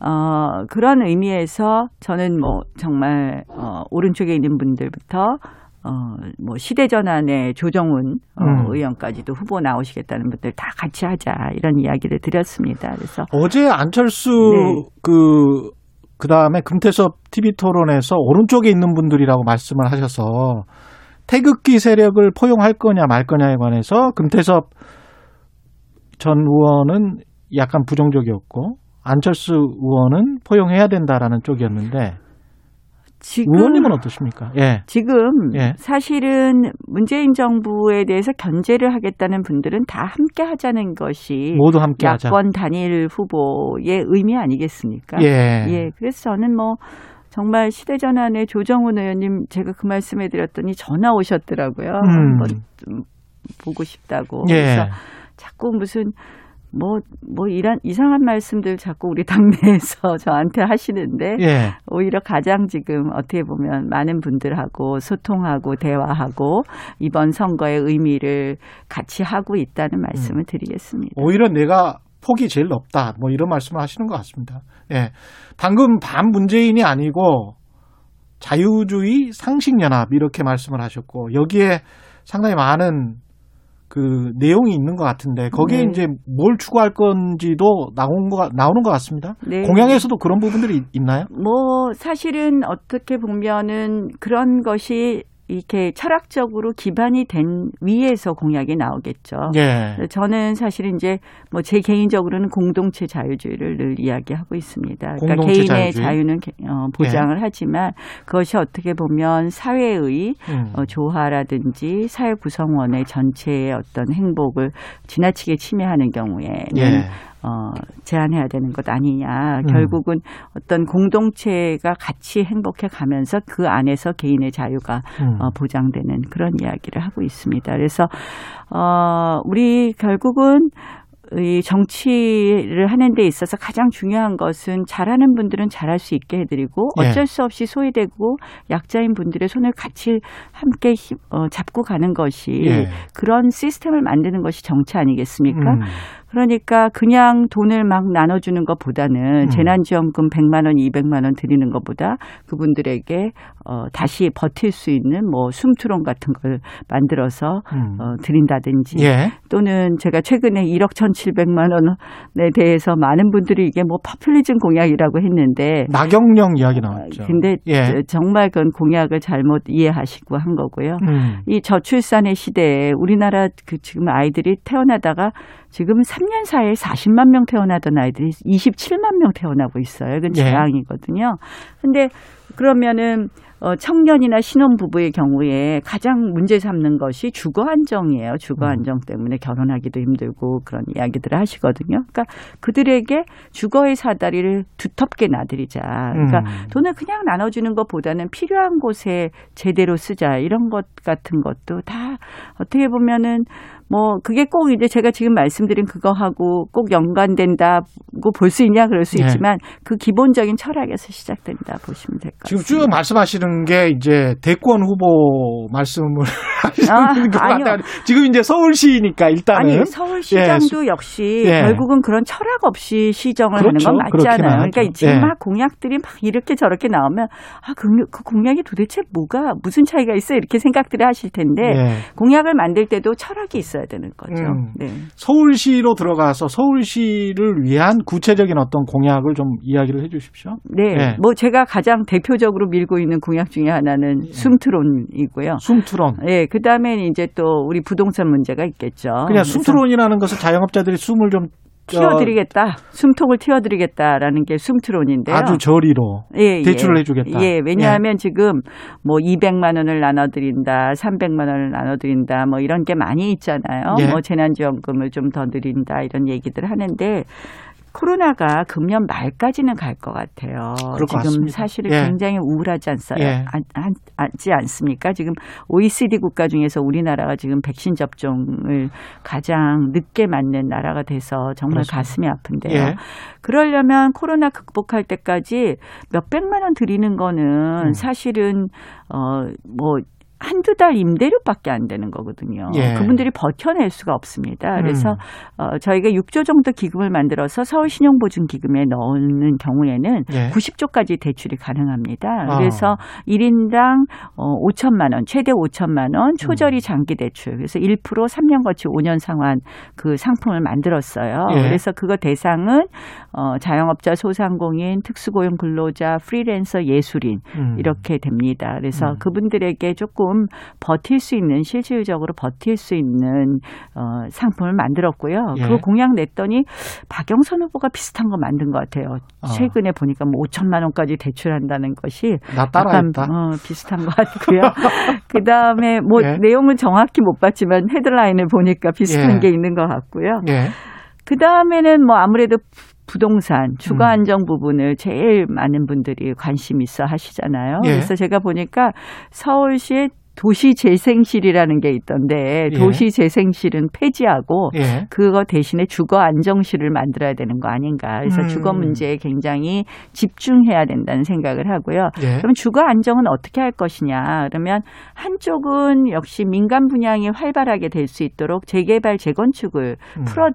어 그런 의미에서 저는 뭐 정말 어 오른쪽에 있는 분들부터 어 뭐 시대전환의 조정훈 어, 음. 의원까지도 후보 나오시겠다는 분들 다 같이 하자 이런 이야기를 드렸습니다. 그래서 어제 안철수 네. 그 그다음에 금태섭 TV 토론에서 오른쪽에 있는 분들이라고 말씀을 하셔서 태극기 세력을 포용할 거냐 말 거냐에 관해서 금태섭 전 의원은 약간 부정적이었고 안철수 의원은 포용해야 된다라는 쪽이었는데 지금 의원님은 어떠십니까? 예. 지금 예. 사실은 문재인 정부에 대해서 견제를 하겠다는 분들은 다 함께 하자는 것이 모두 함께 하자. 야권 단일 후보의 의미 아니겠습니까? 예. 예, 그래서 저는 뭐 정말 시대 전환의 조정훈 의원님 제가 그 말씀해 드렸더니 전화 오셨더라고요. 음. 한번 좀 보고 싶다고. 예. 그래서 자꾸 무슨 뭐, 뭐, 이런 이상한 말씀들 자꾸 우리 당내에서 (laughs) 저한테 하시는데, 예. 오히려 가장 지금 어떻게 보면 많은 분들하고 소통하고 대화하고 이번 선거의 의미를 같이 하고 있다는 말씀을 드리겠습니다. 오히려 내가 폭이 제일 높다. 뭐 이런 말씀을 하시는 것 같습니다. 예. 방금 반 문재인이 아니고 자유주의 상식연합 이렇게 말씀을 하셨고 여기에 상당히 많은 그 내용이 있는 것 같은데 거기에 네. 이제 뭘 추구할 건지도 나온 거 나오는 것 같습니다. 네. 공약에서도 그런 부분들이 있- 있나요? 뭐 사실은 어떻게 보면은 그런 것이 이렇게 철학적으로 기반이 된 위에서 공약이 나오겠죠. 예. 저는 사실 이제 뭐 제 개인적으로는 공동체 자유주의를 늘 이야기하고 있습니다. 그러니까 개인의 자유주의? 자유는 개- 어, 보장을 하지만 그것이 어떻게 보면 사회의 음. 어, 조화라든지 사회 구성원의 전체의 어떤 행복을 지나치게 침해하는 경우에는 예. 어, 제한해야 되는 것 아니냐. 음. 결국은 어떤 공동체가 같이 행복해 가면서 그 안에서 개인의 자유가 음. 어, 보장되는 그런 이야기를 하고 있습니다. 그래서 어, 우리 결국은 이 정치를 하는 데 있어서 가장 중요한 것은 잘하는 분들은 잘할 수 있게 해드리고 예. 어쩔 수 없이 소외되고 약자인 분들의 손을 같이 함께 힘- 어, 잡고 가는 것이 예. 그런 시스템을 만드는 것이 정치 아니겠습니까? 음. 그러니까 그냥 돈을 막 나눠주는 것보다는 음. 재난지원금 100만 원, 200만 원 드리는 것보다 그분들에게 어, 다시 버틸 수 있는 뭐 숨투론 같은 걸 만들어서 음. 어, 드린다든지 예. 또는 제가 최근에 1억 1,700만 원에 대해서 많은 분들이 이게 뭐 파퓰리즘 공약이라고 했는데 나경령 이야기 나왔죠. 근데 예. 저- 정말 그건 공약을 잘못 이해하시고 한 거고요. 음. 이 저출산의 시대에 우리나라 그 지금 아이들이 태어나다가 지금 3년 사이에 40만 명 태어나던 아이들이 27만 명 태어나고 있어요. 이건 예. 재앙이거든요. 근데 그러면은 어, 청년이나 신혼부부의 경우에 가장 문제 삼는 것이 주거 안정이에요. 음. 주거 안정 때문에 결혼하기도 힘들고 그런 이야기들을 하시거든요. 그러니까 그들에게 주거의 사다리를 두텁게 놔드리자. 그러니까 음. 돈을 그냥 나눠주는 것보다는 필요한 곳에 제대로 쓰자 이런 것 같은 것도 다 어떻게 보면은 뭐 그게 꼭 이제 제가 지금 말씀드린 그거하고 꼭 연관된다고 볼 수 있냐 그럴 수 네. 있지만 그 기본적인 철학에서 시작된다 보시면 될것 지금 같습니다. 쭉 말씀하시는 게 이제 대권 후보 말씀을 (laughs) 아, 하시는 것 아니요. 같아요. 지금 이제 서울시니까 일단은 아니 서울시장도 역시 예. 결국은 그런 철학 없이 시정을 그렇죠. 하는 건 맞잖아요. 그러니까 지금 예. 막 공약들이 막 이렇게 저렇게 나오면 아 그, 그 공약이 도대체 뭐가 무슨 차이가 있어 이렇게 생각들을 하실 텐데 예. 공약을 만들 때도 철학이 있어 야 되는 거죠. 음. 네. 서울시로 들어가서 서울시를 위한 구체적인 어떤 공약을 좀 이야기를 해 주십시오. 네, 예. 뭐 제가 가장 대표적으로 밀고 있는 공약 중에 하나는 숨트론이고요. 숨트론. 예, 그 다음에 이제 또 우리 부동산 문제가 있겠죠. 그냥 숨트론이라는 것은 자영업자들이 숨을 좀 저, 튀어드리겠다, 숨통을 튀어드리겠다라는 게 숨트론인데요. 아주 저리로 예, 대출을 예. 해주겠다. 예, 왜냐하면 지금 뭐 200만 원을 나눠드린다, 300만 원을 나눠드린다, 뭐 이런 게 많이 있잖아요. 예. 뭐 재난지원금을 좀 더 드린다 이런 얘기들 하는데 코로나가 금년 말까지는 갈 것 같아요. 지금 같습니다. 사실은 예. 굉장히 우울하지 않, 예. 지 않습니까? 지금 OECD 국가 중에서 우리나라가 지금 백신 접종을 가장 늦게 맞는 나라가 돼서 정말 그렇습니다. 가슴이 아픈데요. 예. 그러려면 코로나 극복할 때까지 몇 백만 원 드리는 거는 음. 사실은 어뭐 한두 달 임대료밖에 안 되는 거거든요. 예. 그분들이 버텨낼 수가 없습니다. 그래서 음. 어, 저희가 6조 정도 기금을 만들어서 서울신용보증기금에 넣는 경우에는 예. 90조까지 대출이 가능합니다. 아. 그래서 1인당 어, 5천만 원, 최대 5천만 원 음. 초저리 장기 대출. 그래서 1% 3년 거치 5년 상환 그 상품을 만들었어요. 예. 그래서 그거 대상은 어, 자영업자, 소상공인, 특수고용 근로자, 프리랜서, 예술인 음. 이렇게 됩니다. 그래서 음. 그분들에게 조금 버틸 수 있는 실질적으로 버틸 수 있는 어, 상품을 만들었고요. 예. 그거 공약 냈더니 박영선 후보가 비슷한 거 만든 것 같아요. 아. 최근에 보니까 뭐 5천만 원까지 대출한다는 것이. 약간, 어, 비슷한 것 같고요. (laughs) 그 다음에 뭐 예. 내용은 정확히 못 봤지만 헤드라인을 보니까 비슷한 예. 게 있는 것 같고요. 예. 그 다음에는 뭐 아무래도 부동산, 주거 음. 안정 부분을 제일 많은 분들이 관심 있어 하시잖아요. 예. 그래서 제가 보니까 서울시에 도시재생실이라는 게 있던데 예. 도시재생실은 폐지하고 예. 그거 대신에 주거 안정실을 만들어야 되는 거 아닌가. 그래서 음. 주거 문제에 굉장히 집중해야 된다는 생각을 하고요. 예. 그럼 주거 안정은 어떻게 할 것이냐? 그러면 한쪽은 역시 민간 분양이 활발하게 될 수 있도록 재개발 재건축을 음. 풀어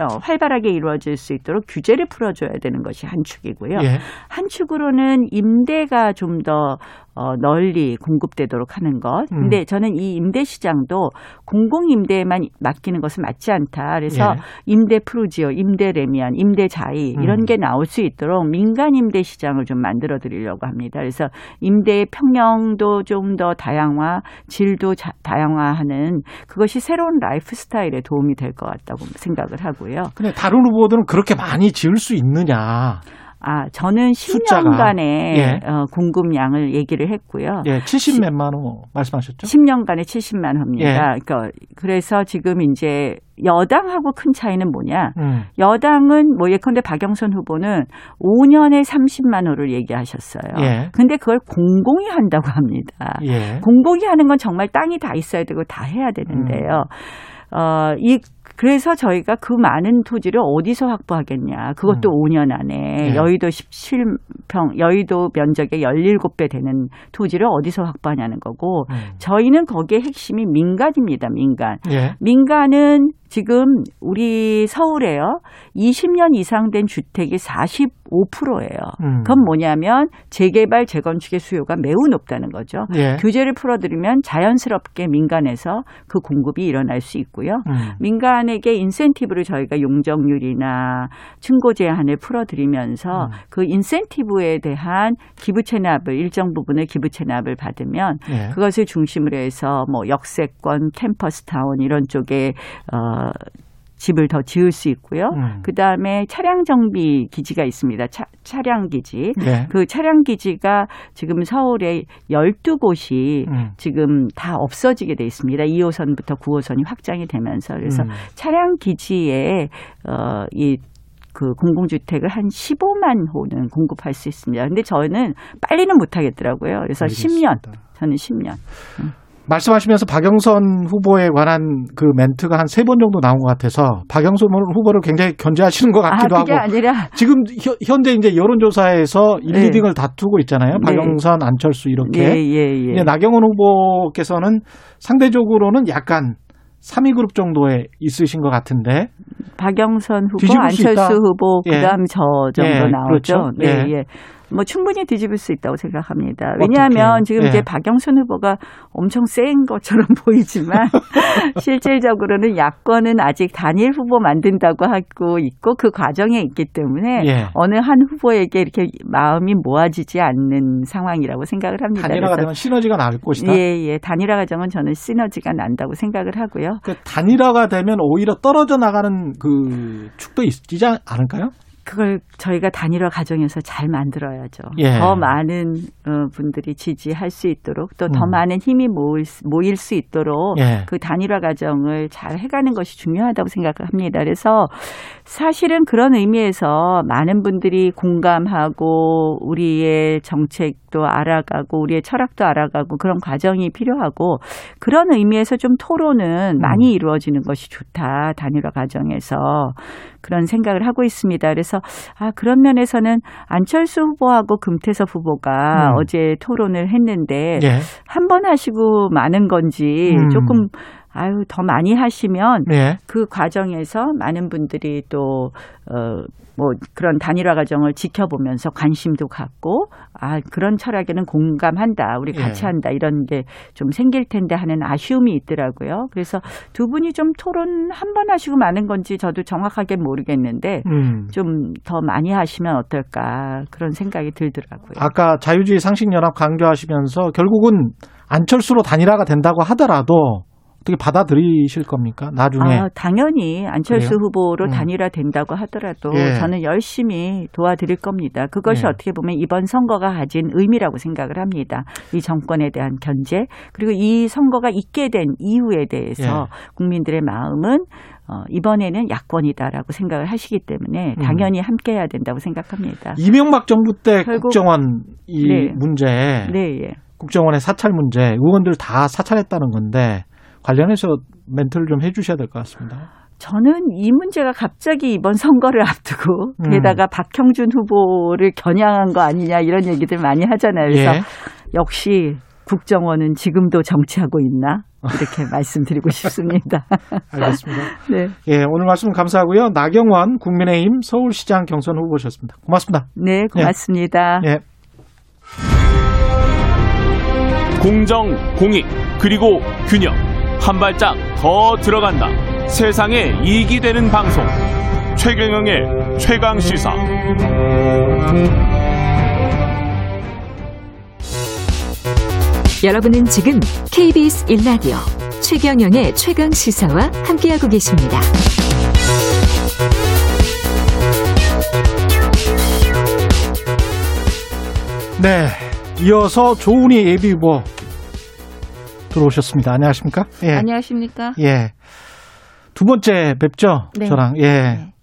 어, 활발하게 이루어질 수 있도록 규제를 풀어줘야 되는 것이 한 축이고요. 예. 한 축으로는 임대가 좀더 어, 널리 공급되도록 하는 것. 음. 근데 저는 이 임대 시장도 공공 임대에만 맡기는 것은 맞지 않다. 그래서 예. 임대 프루지오, 임대 래미안, 임대 자이 이런 음. 게 나올 수 있도록 민간 임대 시장을 좀 만들어 드리려고 합니다. 그래서 임대의 평형도 좀 더 다양화, 질도 자- 다양화하는 그것이 새로운 라이프 스타일에 도움이 될 것 같다고 생각을 하고요. 근데 다른 후보들은 그렇게 많이 지을 수 있느냐. 아, 저는 숫자가. 10년간의 예. 어, 공급량을 얘기를 했고요. 예, 70 몇만 호 말씀하셨죠? 10년간에 70만 호입니다. 예. 그러니까 그래서 지금 이제 여당하고 큰 차이는 뭐냐? 음. 여당은 뭐 예컨대 박영선 후보는 5년에 30만 호를 얘기하셨어요. 예. 근데 그걸 공공이 한다고 합니다. 예. 공공이 하는 건 정말 땅이 다 있어야 되고 다 해야 되는데요. 음. 어, 이 그래서 저희가 그 많은 토지를 어디서 확보하겠냐. 그것도 음. 5년 안에 예. 여의도 17평, 여의도 면적의 17배 되는 토지를 어디서 확보하냐는 거고 음. 저희는 거기에 핵심이 민간입니다. 민간. 예. 민간은 지금 우리 서울에요. 20년 이상 된 주택이 45%예요. 음. 그건 뭐냐면 재개발 재건축의 수요가 매우 높다는 거죠. 예. 규제를 풀어드리면 자연스럽게 민간에서 그 공급이 일어날 수 있고요. 음. 민간에게 인센티브를 저희가 용적률이나 층고 제한을 풀어드리면서 음. 그 인센티브에 대한 기부 체납을 일정 부분의 기부 체납을 받으면 예. 그것을 중심으로 해서 뭐 역세권, 캠퍼스 타운 이런 쪽에 어 집을 더 지을 수 있고요. 음. 그 다음에 차량 정비 기지가 있습니다. 차, 차량 기지. 예. 그 차량 기지가 지금 서울에 12곳이 음. 지금 다 없어지게 돼 있습니다. 2호선부터 9호선이 확장이 되면서 그래서 음. 차량 기지에 어이 그 공공주택을 한 15만 호는 공급할 수 있습니다. 근데 저는 빨리는 못 하겠더라고요. 그래서 10년. 알겠습니다. 저는 10년. 말씀하시면서 박영선 후보에 관한 그 멘트가 한 세 번 정도 나온 것 같아서 박영선 후보를 굉장히 견제하시는 것 아, 같기도 그게 하고 아니라 지금 현- 현재 이제 여론조사에서 1, 네. 2등을 다투고 있잖아요. 네. 박영선, 안철수 이렇게. 예, 예, 예. 이제 나경원 후보께서는 상대적으로는 약간 3위 그룹 정도에 있으신 것 같은데. 박영선 후보, 뒤집을 수 있다. 안철수 후보, 예. 그다음 저 정도 예, 나오죠. 그렇죠. 네, 예. 예. 뭐 충분히 뒤집을 수 있다고 생각합니다. 왜냐하면 어떻게요? 지금 예. 이제 박영선 후보가 엄청 센 것처럼 (laughs) 보이지만 (laughs) 실질적으로는 야권은 아직 단일 후보 만든다고 하고 있고 그 과정에 있기 때문에 예. 어느 한 후보에게 이렇게 마음이 모아지지 않는 상황이라고 생각을 합니다. 단일화가 되면 시너지가 날 것이다. 예, 예. 단일화 과정은 저는 시너지가 난다고 생각을 하고요. 그 단일화가 되면 오히려 떨어져 나가는 그 축도 있지 않을까요? 그걸 저희가 단일화 과정에서 잘 만들어야죠. 예. 더 많은 어, 분들이 지지할 수 있도록 또더 음. 많은 힘이 모일, 수- 모일 수 있도록 예. 그 단일화 과정을 잘 해가는 것이 중요하다고 생각합니다. 그래서 사실은 그런 의미에서 많은 분들이 공감하고 우리의 정책도 알아가고 우리의 철학도 알아가고 그런 과정이 필요하고 그런 의미에서 좀 토론은 많이 음. 이루어지는 것이 좋다. 단일화 과정에서 그런 생각을 하고 있습니다. 그래서 아 그런 면에서는 안철수 후보하고 금태섭 후보가 음. 어제 토론을 했는데 예. 한번 하시고 많은 건지 음. 조금 아유 더 많이 하시면 예. 그 과정에서 많은 분들이 또 어 뭐 그런 단일화 과정을 지켜보면서 관심도 갖고 아 그런 철학에는 공감한다 우리 같이 예. 한다 이런 게 좀 생길 텐데 하는 아쉬움이 있더라고요. 그래서 두 분이 좀 토론 한 번 하시고 많은 건지 저도 정확하게 모르겠는데 음. 좀더 많이 하시면 어떨까 그런 생각이 들더라고요. 아까 자유주의 상식연합 강조하시면서 결국은 안철수로 단일화가 된다고 하더라도 어떻게 받아들이실 겁니까? 나중에. 아, 당연히 안철수 그래요? 후보로 음. 단일화 된다고 하더라도 예. 저는 열심히 도와드릴 겁니다. 그것이 예. 어떻게 보면 이번 선거가 가진 의미라고 생각을 합니다. 이 정권에 대한 견제 그리고 이 선거가 있게 된 이유에 대해서 예. 국민들의 마음은 어, 이번에는 야권이다라고 생각을 하시기 때문에 음. 당연히 함께해야 된다고 생각합니다. 이명박 정부 때 결국- 국정원 이 네. 문제, 네, 예. 국정원의 사찰 문제, 의원들 다 사찰했다는 건데 관련해서 멘트를 좀 해주셔야 될 것 같습니다. 저는 이 문제가 갑자기 이번 선거를 앞두고 음. 게다가 박형준 후보를 겨냥한 거 아니냐 이런 얘기들 많이 하잖아요. 그래서 예. 역시 국정원은 지금도 정치하고 있나 이렇게 (laughs) 말씀드리고 싶습니다. 알겠습니다. (laughs) 네, 예, 오늘 말씀 감사하고요. 나경원 국민의힘 서울시장 경선 후보셨습니다. 고맙습니다. 네 고맙습니다. 예. 공정, 공익, 그리고 균형. 한 발짝 더 들어간다. 세상에 이익이 되는 방송. 최경영의 최강 시사. 여러분은 지금 KBS 1라디오 최경영의 최강 시사와 함께하고 계십니다. 네. 이어서 조은희 예비후보 들어오셨습니다. 안녕하십니까? 예. 안녕하십니까? 예. 두 번째 뵙죠? 네. 저랑. 예. 네.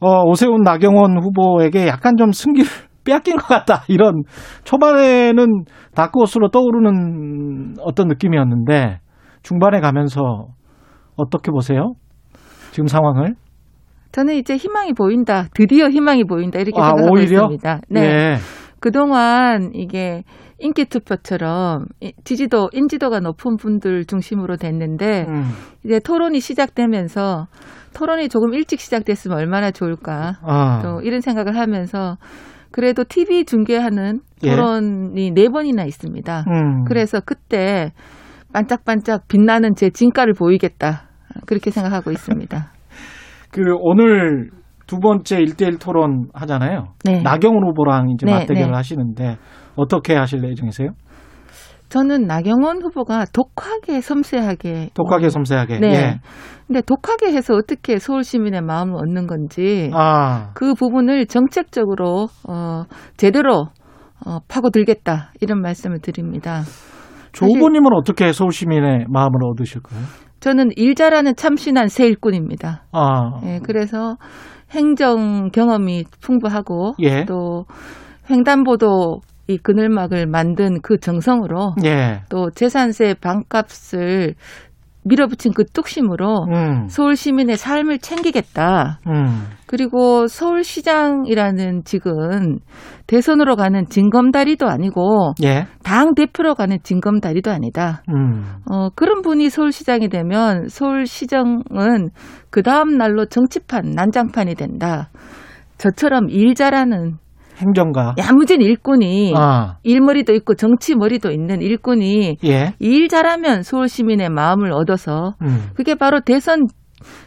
어, 오세훈 나경원 후보에게 약간 좀 승기를 (laughs) 빼앗긴 것 같다. 이런 초반에는 다크호스로 떠오르는 어떤 느낌이었는데 중반에 가면서 어떻게 보세요? 지금 상황을? 저는 이제 희망이 보인다. 드디어 희망이 보인다. 이렇게 아, 생각하고 오히려? 있습니다. 네. 예. 그동안 이게 인기 투표처럼 이- 지지도 인지도가 높은 분들 중심으로 됐는데 음. 이제 토론이 시작되면서 토론이 조금 일찍 시작됐으면 얼마나 좋을까. 아. 또 이런 생각을 하면서 그래도 TV 중계하는 예. 토론이 네 번이나 있습니다. 음. 그래서 그때 반짝반짝 빛나는 제 진가를 보이겠다. 그렇게 생각하고 있습니다. (laughs) 그 오늘 두 번째 일대일 토론 하잖아요. 네. 나경원 후보랑 이제 네, 맞대결을 네. 하시는데 어떻게 하실 예정이세요? 저는 나경원 후보가 독하게 섬세하게 독하게 섬세하게. 네. 예. 근데 독하게 해서 어떻게 서울 시민의 마음을 얻는 건지 아. 그 부분을 정책적으로 어 제대로 어 파고들겠다 이런 말씀을 드립니다. 조 후보님은 어떻게 서울 시민의 마음을 얻으실 거예요? 저는 일 잘하는 참신한 새 일꾼입니다. 아. 예, 그래서 행정 경험이 풍부하고 예. 또 횡단보도 이 그늘막을 만든 그 정성으로 예. 또 재산세 반값을 밀어붙인 그 뚝심으로 음. 서울 시민의 삶을 챙기겠다. 음. 그리고 서울시장이라는 직은 대선으로 가는 징검다리도 아니고 예. 당 대표로 가는 징검다리도 아니다. 음. 어, 그런 분이 서울시장이 되면 서울시정은 그 다음 날로 정치판, 난장판이 된다. 저처럼 일 잘하는 행정가. 야무진 일꾼이 아. 일머리도 있고 정치 머리도 있는 일꾼이 예. 일 잘하면 서울 시민의 마음을 얻어서 음. 그게 바로 대선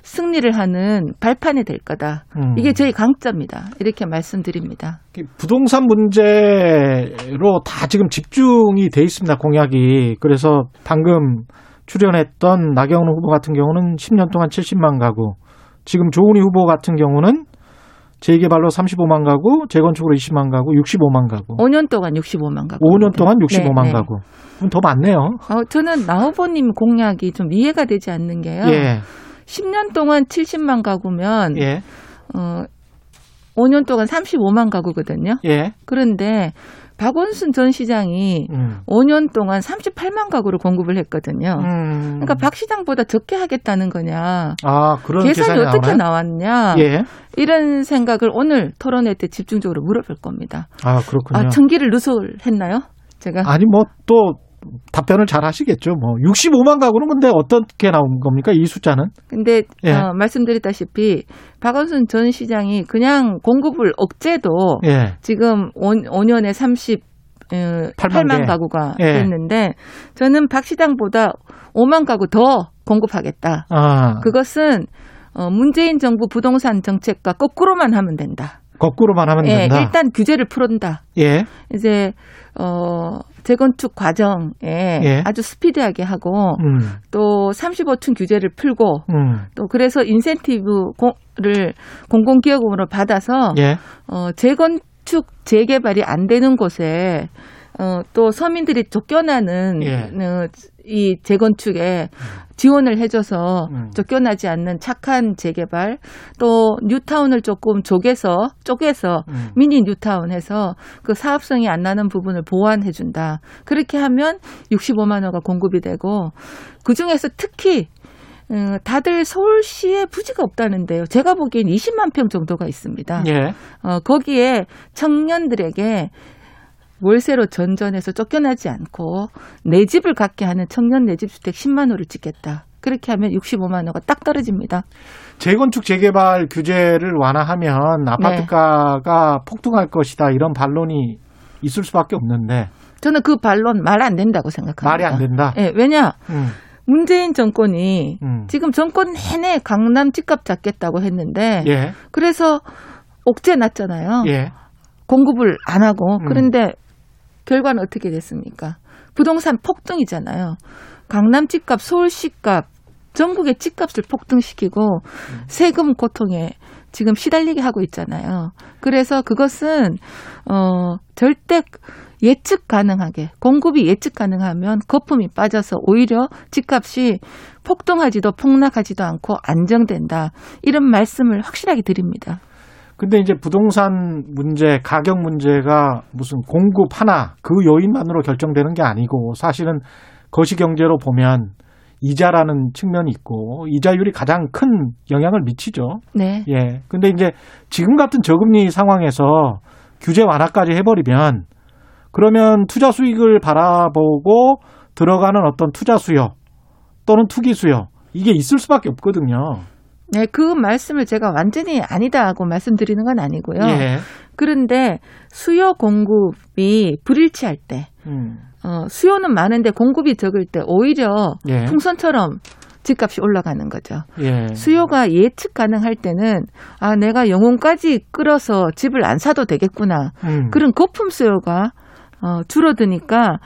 승리를 하는 발판이 될 거다. 음. 이게 저희 강점입니다. 이렇게 말씀드립니다. 부동산 문제로 다 지금 집중이 돼 있습니다, 공약이. 그래서 방금 출연했던 나경원 후보 같은 경우는 10년 동안 70만 가구, 지금 조은희 후보 같은 경우는 재개발로 35만 가구, 재건축으로 20만 가구, 65만 가구. 5년 동안 65만 가구. 5년 동안 65만 네, 네. 가구. 그럼 더 많네요. 어, 저는 나 후보님 공약이 좀 이해가 되지 않는 게요. 예. 10년 동안 70만 가구면 예. 어 5년 동안 35만 가구거든요. 예. 그런데 박원순 전 시장이 음. 5년 동안 38만 가구를 공급을 했거든요. 음. 그러니까 박 시장보다 적게 하겠다는 거냐. 아, 그런 계산이 계산이 어떻게? 나왔냐. 예. 이런 생각을 오늘 토론회 때 집중적으로 물어볼 겁니다. 아, 그렇군요. 아, 청기를 누설했나요? 제가 아니 뭐또 답변을 잘 하시겠죠. 뭐 65만 가구는 근데 어떻게 나온 겁니까? 이 숫자는? 근데 예. 어, 말씀드렸다시피 박원순 전 시장이 그냥 공급을 억제도 예. 지금 5, 5년에 30 어, 8만 8만 개. 가구가 예. 됐는데 저는 박 시장보다 5만 가구 더 공급하겠다. 아. 그것은 어, 문재인 정부 부동산 정책과 거꾸로만 하면 된다. 거꾸로만 하면 예, 된다. 일단 규제를 풀은다. 예. 이제 어 재건축 과정에 예. 아주 스피디하게 하고 음. 또 35층 규제를 풀고 음. 또 그래서 인센티브를 공공기업으로 받아서 예. 어 재건축 재개발이 안 되는 곳에 어또 서민들이 쫓겨나는 예. 어, 이 재건축에 지원을 해줘서 음. 쫓겨나지 않는 착한 재개발 또 뉴타운을 조금 쪼개서 쪼개서 음. 미니 뉴타운 해서 그 사업성이 안 나는 부분을 보완해 준다. 그렇게 하면 65만 호가 공급이 되고 그 중에서 특히 어, 다들 서울시에 부지가 없다는데요. 제가 보기엔 20만 평 정도가 있습니다. 예. 어, 거기에 청년들에게 월세로 전전해서 쫓겨나지 않고 내 집을 갖게 하는 청년 내 집 주택 10만 호를 짓겠다. 그렇게 하면 65만 호가 딱 떨어집니다. 재건축 재개발 규제를 완화하면 네. 아파트가가 폭등할 것이다 이런 반론이 있을 수밖에 없는데 저는 그 반론 말 안 된다고 생각합니다. 말이 안 된다. 예, 왜냐? 음, 문재인 정권이 음. 지금 정권 내내 강남 집값 잡겠다고 했는데 예, 그래서 옥죄 났잖아요. 예. 공급을 안 하고 음. 그런데 결과는 어떻게 됐습니까? 부동산 폭등이잖아요. 강남 집값, 서울 시값, 전국의 집값을 폭등시키고 세금 고통에 지금 시달리게 하고 있잖아요. 그래서 그것은 어 절대 예측 가능하게 공급이 예측 가능하면 거품이 빠져서 오히려 집값이 폭등하지도 폭락하지도 않고 안정된다. 이런 말씀을 확실하게 드립니다. 근데 이제 부동산 문제, 가격 문제가 무슨 공급 하나 그 요인만으로 결정되는 게 아니고 사실은 거시 경제로 보면 이자라는 측면이 있고 이자율이 가장 큰 영향을 미치죠. 네. 예. 근데 이제 지금 같은 저금리 상황에서 규제 완화까지 해버리면 그러면 투자 수익을 바라보고 들어가는 어떤 투자 수요 또는 투기 수요 이게 있을 수밖에 없거든요. 네, 그 말씀을 제가 완전히 아니다 하고 말씀드리는 건 아니고요. 예. 그런데 수요 공급이 불일치할 때, 음. 어, 수요는 많은데 공급이 적을 때 오히려 예. 풍선처럼 집값이 올라가는 거죠. 예. 수요가 예측 가능할 때는 아 내가 영혼까지 끌어서 집을 안 사도 되겠구나 음. 그런 거품 수요가 어, 줄어드니까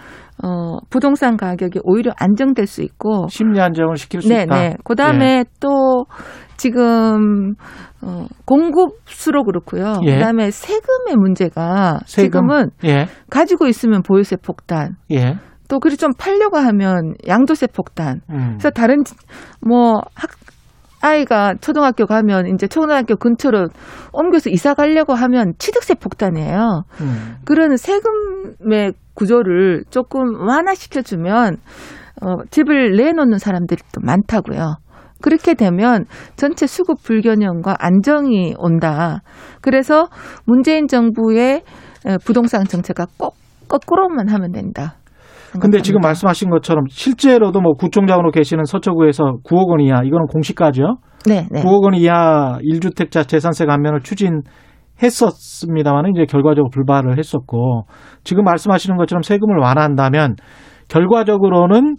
어, 부동산 가격이 오히려 안정될 수 있고 심리 안정을 시킬 수 네, 있다. 네. 그다음에 또 지금 어, 공급수로 그렇고요. 예. 그다음에 세금의 문제가 세금? 지금은 예. 가지고 있으면 보유세 폭탄, 예. 또 그리 좀 팔려고 하면 양도세 폭탄. 음. 그래서 다른 지- 뭐 학, 아이가 초등학교 가면 이제 초등학교 근처로 옮겨서 이사 가려고 하면 취득세 폭탄이에요. 음. 그런 세금의 구조를 조금 완화시켜주면 어, 집을 내놓는 사람들이 또 많다고요. 그렇게 되면 전체 수급 불균형과 안정이 온다. 그래서 문재인 정부의 에, 부동산 정책가 꼭 거꾸로만 하면 된다. 근데 지금. 말씀하신 것처럼 실제로도 뭐 구청장으로 계시는 서초구에서 9억 원 이하 이거는 공시가죠. 네, 네. 9억 원 이하 1주택자 재산세 감면을 추진했었습니다만 이제 결과적으로 불발을 했었고 지금 말씀하시는 것처럼 세금을 완화한다면 결과적으로는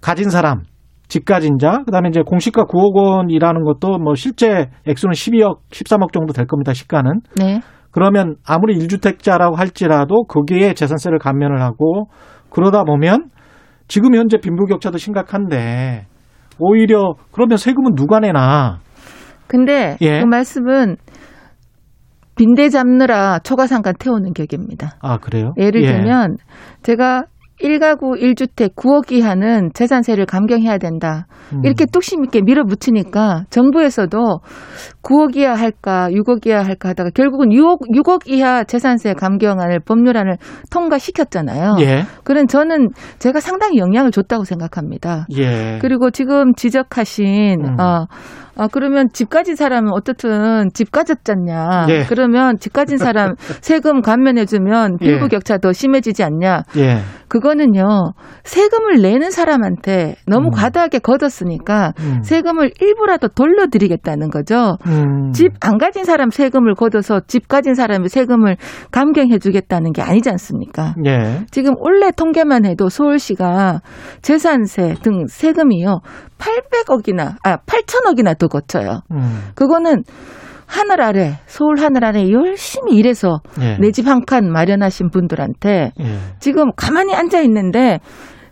가진 사람 집 가진 자 그다음에 이제 공시가 9억 원이라는 것도 뭐 실제 액수는 12억 13억 정도 될 겁니다 시가는 네. 그러면 아무리 1주택자라고 할지라도 거기에 재산세를 감면을 하고 그러다 보면 지금 현재 빈부격차도 심각한데 오히려 그러면 세금은 누가 내나? 근데 예. 그 말씀은 빈대 잡느라 초가상간 태우는 격입니다. 아 그래요? 예를 예. 들면 제가 1가구 1주택 9억 이 하는 재산세를 감경해야 된다. 음. 이렇게 뚝심 있게 밀어붙이니까 정부에서도 9억 이하 할까 6억 이하 할까 하다가 결국은 6억, 6억 이하 재산세 감경안을 법률안을 통과시켰잖아요. 예. 그런 저는 제가 상당히 영향을 줬다고 생각합니다. 예. 그리고 지금 지적하신 음. 어, 어 그러면 집 가진 사람은 어떻든 집 가졌잖냐. 예. 그러면 집 가진 사람 (laughs) 세금 감면해 주면 예. 빈부 격차 더 심해지지 않냐. 예. 그거는요. 세금을 내는 사람한테 너무 음. 과다하게 걷었으니까 음. 세금을 일부라도 돌려드리겠다는 거죠. 음. 집안 가진 사람 세금을 걷어서 집 가진 사람의 세금을 감경해 주겠다는 게 아니지 않습니까? 예. 지금 올해 통계만 해도 서울시가 재산세 등 세금이요 800억이나 아 8천억이나 더 거쳐요. 음. 그거는 하늘 아래 서울 하늘 아래 열심히 일해서 예. 내집 한 칸 마련하신 분들한테 예. 지금 가만히 앉아 있는데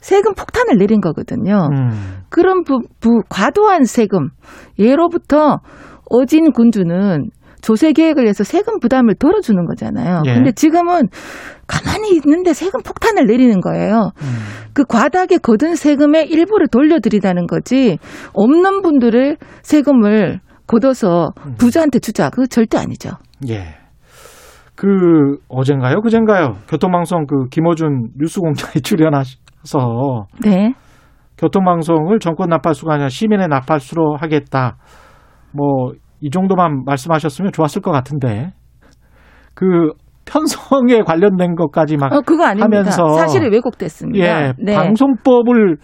세금 폭탄을 내린 거거든요. 음. 그런 부, 부- 과도한 세금 예로부터 어진 군주는 조세 계획을 해서 세금 부담을 덜어주는 거잖아요. 예. 근데 지금은 가만히 있는데 세금 폭탄을 내리는 거예요. 음. 그 과다하게 거둔 세금의 일부를 돌려드리다는 거지 없는 분들을 세금을 걷어서 음. 부자한테 주자 그거 절대 아니죠. 예. 그 어젠가요? 그젠가요? 교통방송 그 김어준 뉴스공장에 (laughs) 출연하셔서 네. 교통방송을 정권 나팔수가 아니라 시민의 나팔수로 하겠다. 뭐 이 정도만 말씀하셨으면 좋았을 것 같은데 그 편성에 관련된 것까지 막 어 그거 아닙니다. 하면서 사실이 왜곡됐습니다. 예, 네. 방송법을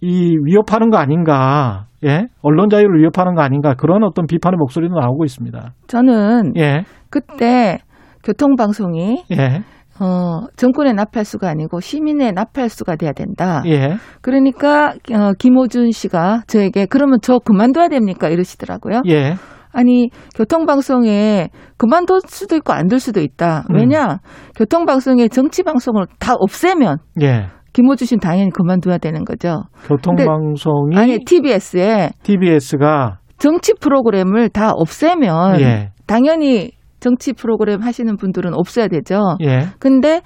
이 위협하는 거 아닌가? 예, 언론 자유를 위협하는 거 아닌가? 그런 어떤 비판의 목소리도 나오고 있습니다. 저는 예, 그때 교통방송이 예, 어, 정권의 나팔수가 아니고 시민의 나팔수가 돼야 된다. 예. 그러니까 어, 김호준 씨가 저에게 그러면 저 그만둬야 됩니까 이러시더라고요. 예. 아니 교통방송에 그만둘 수도 있고 안 둘 수도 있다. 음. 왜냐 교통방송에 정치방송을 다 없애면 예. 김호준 씨는 당연히 그만둬야 되는 거죠. 교통방송이 아니 TBS에 TBS가 정치 프로그램을 다 없애면 예. 당연히 정치 프로그램 하시는 분들은 없어야 되죠. 예. 근데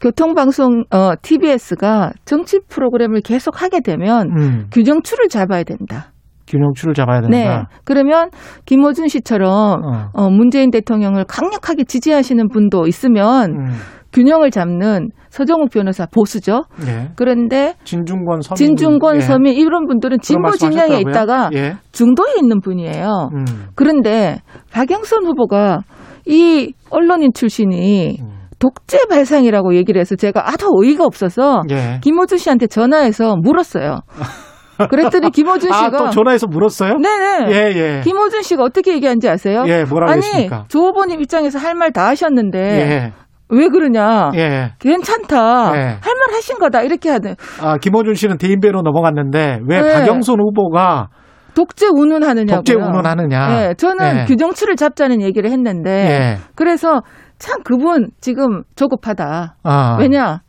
교통방송 어 TBS가 정치 프로그램을 계속 하게 되면 음. 규정추를 잡아야 된다. 균형추를 잡아야 네. 된다. 그러면 김호준 씨처럼 어. 어, 문재인 대통령을 강력하게 지지하시는 분도 있으면 음. 균형을 잡는 서정욱 변호사 보수죠. 예. 그런데 진중권 서민 진중권 예. 서민 이런 분들은 진보 진영에. 있다가 예. 중도에 있는 분이에요. 음. 그런데 박영선 후보가 이 언론인 출신이 음. 독재 발상이라고 얘기를 해서 제가 아주 어이가 없어서 예. 김호준 씨한테 전화해서 물었어요. (laughs) 그랬더니 (laughs) 김호준 씨가 아, 또 전화해서 물었어요? 네네. 예, 예. 김호준 씨가 어떻게 얘기한지 아세요? 예, 뭐라고 아니 했습니까? 조 후보님 입장에서 할 말 다 하셨는데 예. 왜 그러냐? 예. 괜찮다. 예. 할말 하신 거다. 이렇게 하든 아, 김호준 씨는 대인배로 넘어갔는데 왜 네. 박영선 후보가 독재 운운하느냐고요. 독재 운운하느냐? 예, 저는 예. 규정치를 잡자는 얘기를 했는데 예. 그래서 참 그분 지금 조급하다. 아. 왜냐?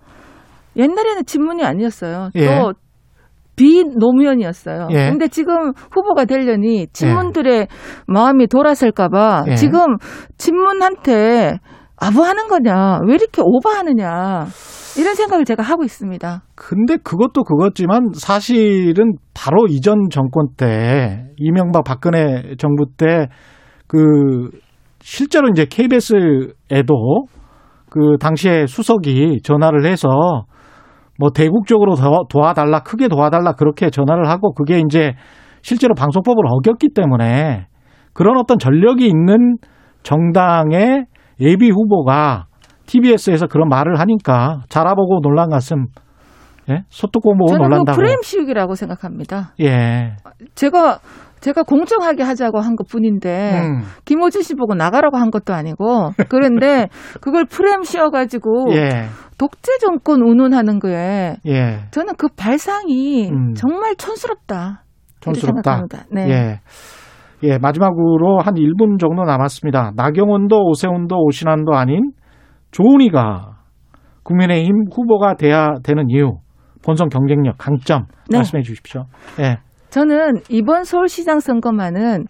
옛날에는 친문이 아니었어요. 예. 또 비노무현이었어요. 예. 근데 지금 후보가 되려니 친문들의 마음이 돌아설까봐 예. 지금 친문한테 아부하는 거냐? 왜 이렇게 오버하느냐? 이런 생각을 제가 하고 있습니다. 근데 그것도 그것지만 사실은 바로 이전 정권 때 이명박 박근혜 정부 때 그 실제로 이제 KBS에도 그 당시에 수석이 전화를 해서 뭐 대국적으로 도- 도와달라 크게 도와달라 그렇게 전화를 하고 그게 이제 실제로 방송법을 어겼기 때문에 그런 어떤 전력이 있는 정당의 예비 후보가 TBS에서 그런 말을 하니까 자라보고 놀란 가슴 예? 소뚜껑 보고 저는 그 놀란다고 프레임 씌우기라고 생각합니다. 예. 제가 제가 공정하게 하자고 한 것 뿐인데 음. 김호준 씨 보고 나가라고 한 것도 아니고 그런데 그걸 프레임 씌워가지고 예. 독재 정권 운운하는 거에 예. 저는 그 발상이 음. 정말 촌스럽다. 촌스럽다. 네. 예. 예, 마지막으로 한 1분 정도 남았습니다. 나경원도 오세훈도 오신환도 아닌 조은희가 국민의힘 후보가 돼야 되는 이유, 본선 경쟁력, 강점 네. 말씀해 주십시오. 예. 저는 이번 서울시장 선거만은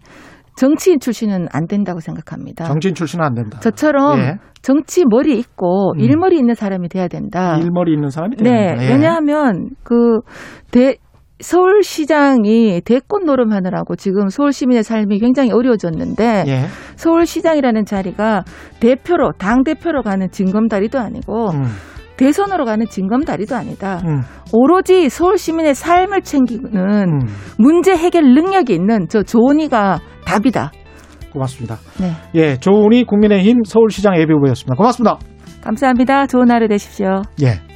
정치인 출신은 안 된다고 생각합니다. 정치인 출신은 안 된다. 저처럼 예. 정치 머리 있고 음. 일머리 있는 사람이 돼야 된다. 일머리 있는 사람이 되는 네, 거다. 예. 왜냐하면 그 대, 서울시장이 대권 노름하느라고 지금 서울 시민의 삶이 굉장히 어려워졌는데 예. 서울시장이라는 자리가 대표로 당 대표로 가는 징검다리도 아니고 음. 대선으로 가는 징검다리도 아니다. 음. 오로지 서울 시민의 삶을 챙기는 음. 문제 해결 능력이 있는 저 조은이가 답이다. 고맙습니다. 네, 예, 조은희 국민의힘 서울시장 예비 후보였습니다. 고맙습니다. 감사합니다. 좋은 하루 되십시오. 예.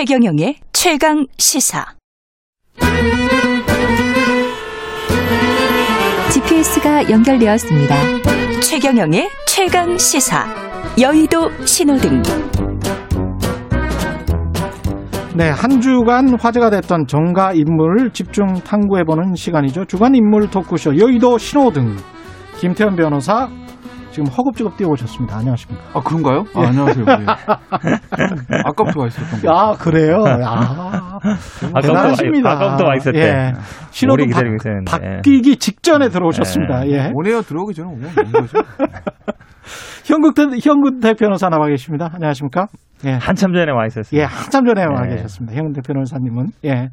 최경영의 최강 시사. GPS가 연결되었습니다. 최경영의 최강 시사. 여의도 신호등. 네, 한 주간 화제가 됐던 정가 인물 집중 탐구해보는 시간이죠. 주간 인물 토크쇼 여의도 신호등 김태현 변호사 지금 허겁지겁 뛰어오셨습니다. 안녕하십니까? 아 그런가요? 아, 예. 안녕하세요. 예. (laughs) 아까부터 와 있었던 거. 아 그래요? 아, 대단하십니다. 아까부터 와 있었대. 예. 신호등 오래 기다리고 바. 바뀌기 직전에 들어오셨습니다. 예. 오네요 들어오기 전에 오면 되는 거죠. 현국태 현근태 변호사 나와 계십니다. 안녕하십니까? 예. 한참 전에 와 있었어요. 예, 한참 전에 와 네. 계셨습니다. 현근태 변호사님은 예.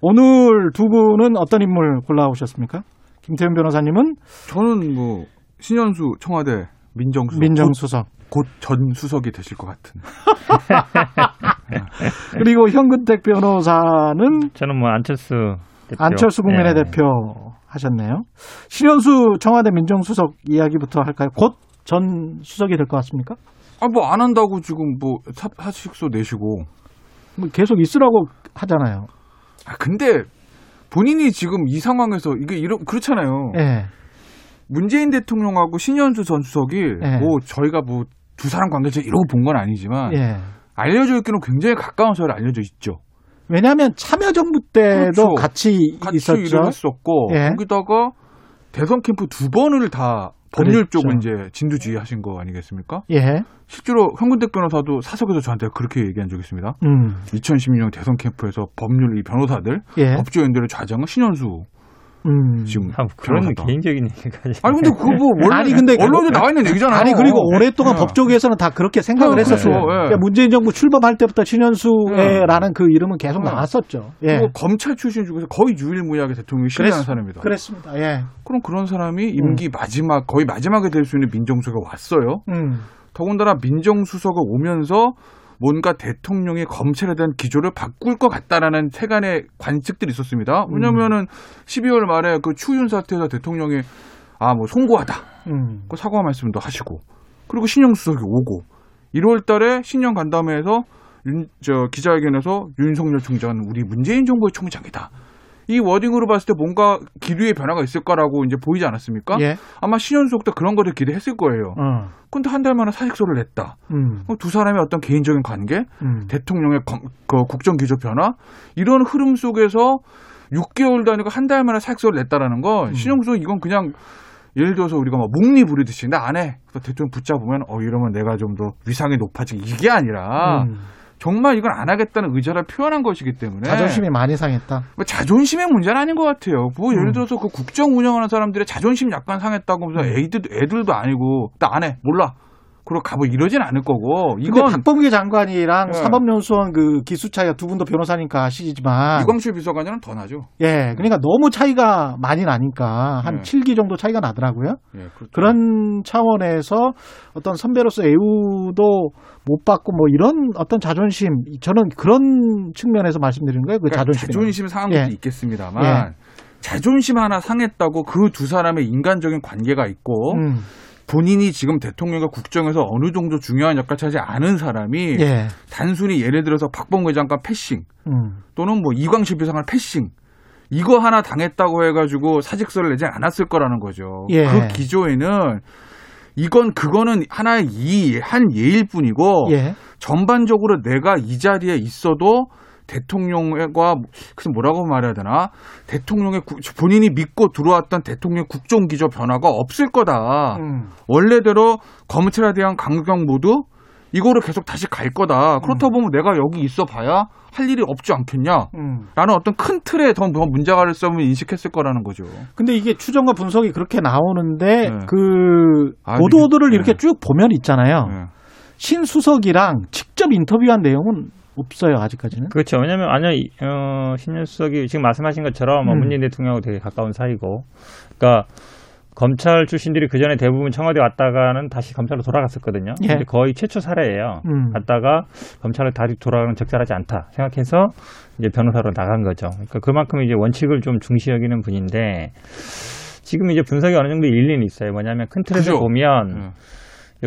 오늘 두 분은 어떤 인물 골라오셨습니까? 김태현 변호사님은 저는 뭐 신현수 청와대 민정수석 민정수석 곧 전 수석이 되실 것 같은. (laughs) 그리고 현근택 변호사는 저는 뭐 안철수 대표. 안철수 국민의 예. 대표 하셨네요. 신현수 청와대 민정수석 이야기부터 할까요? 곧 전 수석이 될 것 같습니까? 아, 뭐 안 한다고 지금 뭐 사, 사직서 내시고. 뭐 계속 있으라고 하잖아요. 아, 근데 본인이 지금 이 상황에서 이게 이런 그렇잖아요. 예. 문재인 대통령하고 신현수 전 수석이 예. 뭐 저희가 뭐 두 사람 관계자 이러고 본 건 아니지만 예. 알려져 있기는 굉장히 가까운 사이로 알려져 있죠. 왜냐하면 참여정부 때도 그렇죠. 같이, 같이 있었죠. 일을 했었고 예. 거기다가 대선 캠프 두 번을 다 그랬죠. 법률 쪽을 이제 진두지휘 하신 거 아니겠습니까? 예. 실제로 현근택 변호사도 사석에서 저한테 그렇게 얘기한 적이 있습니다. 음. 2016년 대선 캠프에서 법률 이 변호사들 예. 법조연들의 좌정은 신현수 음. 지금 그런 변호사다. 개인적인 얘기까지. 아니 근데 그거 뭐 원래 아니 근데 언론에 나와 있는 얘기잖아요. 아니 그리고 오랫동안 네. 법조계에서는 다 그렇게 생각을 어, 했었어요. 예. 그러니까 문재인 정부 출범할 때부터 신현수라는 그 이름은 계속 네. 나왔었죠. 예. 검찰 출신 중에서 거의 유일무이하게 대통령이 신뢰하는 그랬- 사람입니다. 그랬습니다. 예. 그럼 그런 사람이 임기 마지막 거의 마지막에 될 수 있는 민정수석가 왔어요. 음. 더군다나 민정수석가 오면서 뭔가 대통령이 검찰에 대한 기조를 바꿀 것 같다라는 세간의 관측들이 있었습니다. 왜냐면은 12월 말에 그 추윤 사태에서 대통령이 아 뭐 송구하다. 음. 그 사과 말씀도 하시고 그리고 신영 수석이 오고 1월 달에 신년 간담회에서 윤, 저 기자회견에서 윤석열 총장은 우리 문재인 정부의 총장이다. 이 워딩으로 봤을 때 뭔가 기류의 변화가 있을 거라고 이제 보이지 않았습니까? 예. 아마 신현 수석도 그런 거를 기대했을 거예요. 어. 근데 한 달 만에 사직서를 냈다. 음. 두 사람의 어떤 개인적인 관계, 음. 대통령의 검- 그 국정 기조 변화 이런 흐름 속에서 6개월 단위가 한 달 만에 사직서를 냈다라는 건 음. 신영 수석 이건 그냥 예를 들어서 우리가 막 목리 부리듯이 나 안 해. 대통령 붙잡으면 어 이러면 내가 좀 더 위상이 높아지고 이게 아니라 음. 정말 이건 안 하겠다는 의사를 표현한 것이기 때문에 자존심이 많이 상했다. 뭐 자존심의 문제는 아닌 것 같아요. 뭐 음. 예를 들어서 그 국정 운영하는 사람들의 자존심 약간 상했다고 하면서 음. 애들, 애들도 아니고 나 안 해. 몰라. 그리고 가뭐 이러진 않을 거고 이건 박범계 장관이랑 예. 사법연수원 그 기수 차이가 두 분도 변호사니까 아시지만 이광실 비서관이랑 더 나죠. 예, 그러니까 너무 차이가 많이 나니까 한 네. 7기 정도 차이가 나더라고요. 예, 그렇죠. 그런 차원에서 어떤 선배로서 애우도 못 받고 뭐 이런 어떤 자존심 저는 그런 측면에서 말씀드리는 거예요. 그 그러니까 자존심. 자존심 상한 것도 예. 있겠습니다만 예. 자존심 하나 상했다고 그 두 사람의 인간적인 관계가 있고 음, 본인이 지금 대통령과 국정에서 어느 정도 중요한 역할 차지 않은 사람이 예. 단순히 예를 들어서 박범계 장관 패싱 음, 또는 뭐 이광실 비서관 패싱 이거 하나 당했다고 해가지고 사직서를 내지 않았을 거라는 거죠. 예. 그 기조에는 이건 그거는 하나의 이 한 예일 뿐이고 예. 전반적으로 내가 이 자리에 있어도 대통령과 그래서 뭐라고 말해야 되나 대통령의 구- 본인이 믿고 들어왔던 대통령 국정 기조 변화가 없을 거다. 음, 원래대로 검찰에 대한 강경 모두 이거를 계속 다시 갈 거다. 그렇다 보면 내가 여기 있어 봐야 할 일이 없지 않겠냐? 음. 라는 어떤 큰 틀에 더 문제가 있음을 인식했을 거라는 거죠. 근데 이게 추정과 분석이 그렇게 나오는데 네. 그 아, 보도들을 이게- 이렇게 네. 쭉 보면 있잖아요. 네. 신수석이랑 직접 인터뷰한 내용은 없어요 아직까지는. 그렇죠. 왜냐하면 아니 어, 신현수석이 지금 말씀하신 것처럼 뭐 음. 문재인 대통령하고 되게 가까운 사이고, 그러니까 검찰 출신들이 그 전에 대부분 청와대 왔다가는 다시 검찰로 돌아갔었거든요. 예. 근데 거의 최초 사례예요. 음. 갔다가 검찰로 다시 돌아가는 적절하지 않다 생각해서 이제 변호사로 나간 거죠. 그러니까 그만큼 이제 원칙을 좀 중시 여기는 분인데 지금 이제 분석이 어느 정도 일리는 있어요. 뭐냐면 큰 틀에서 그죠? 보면 네.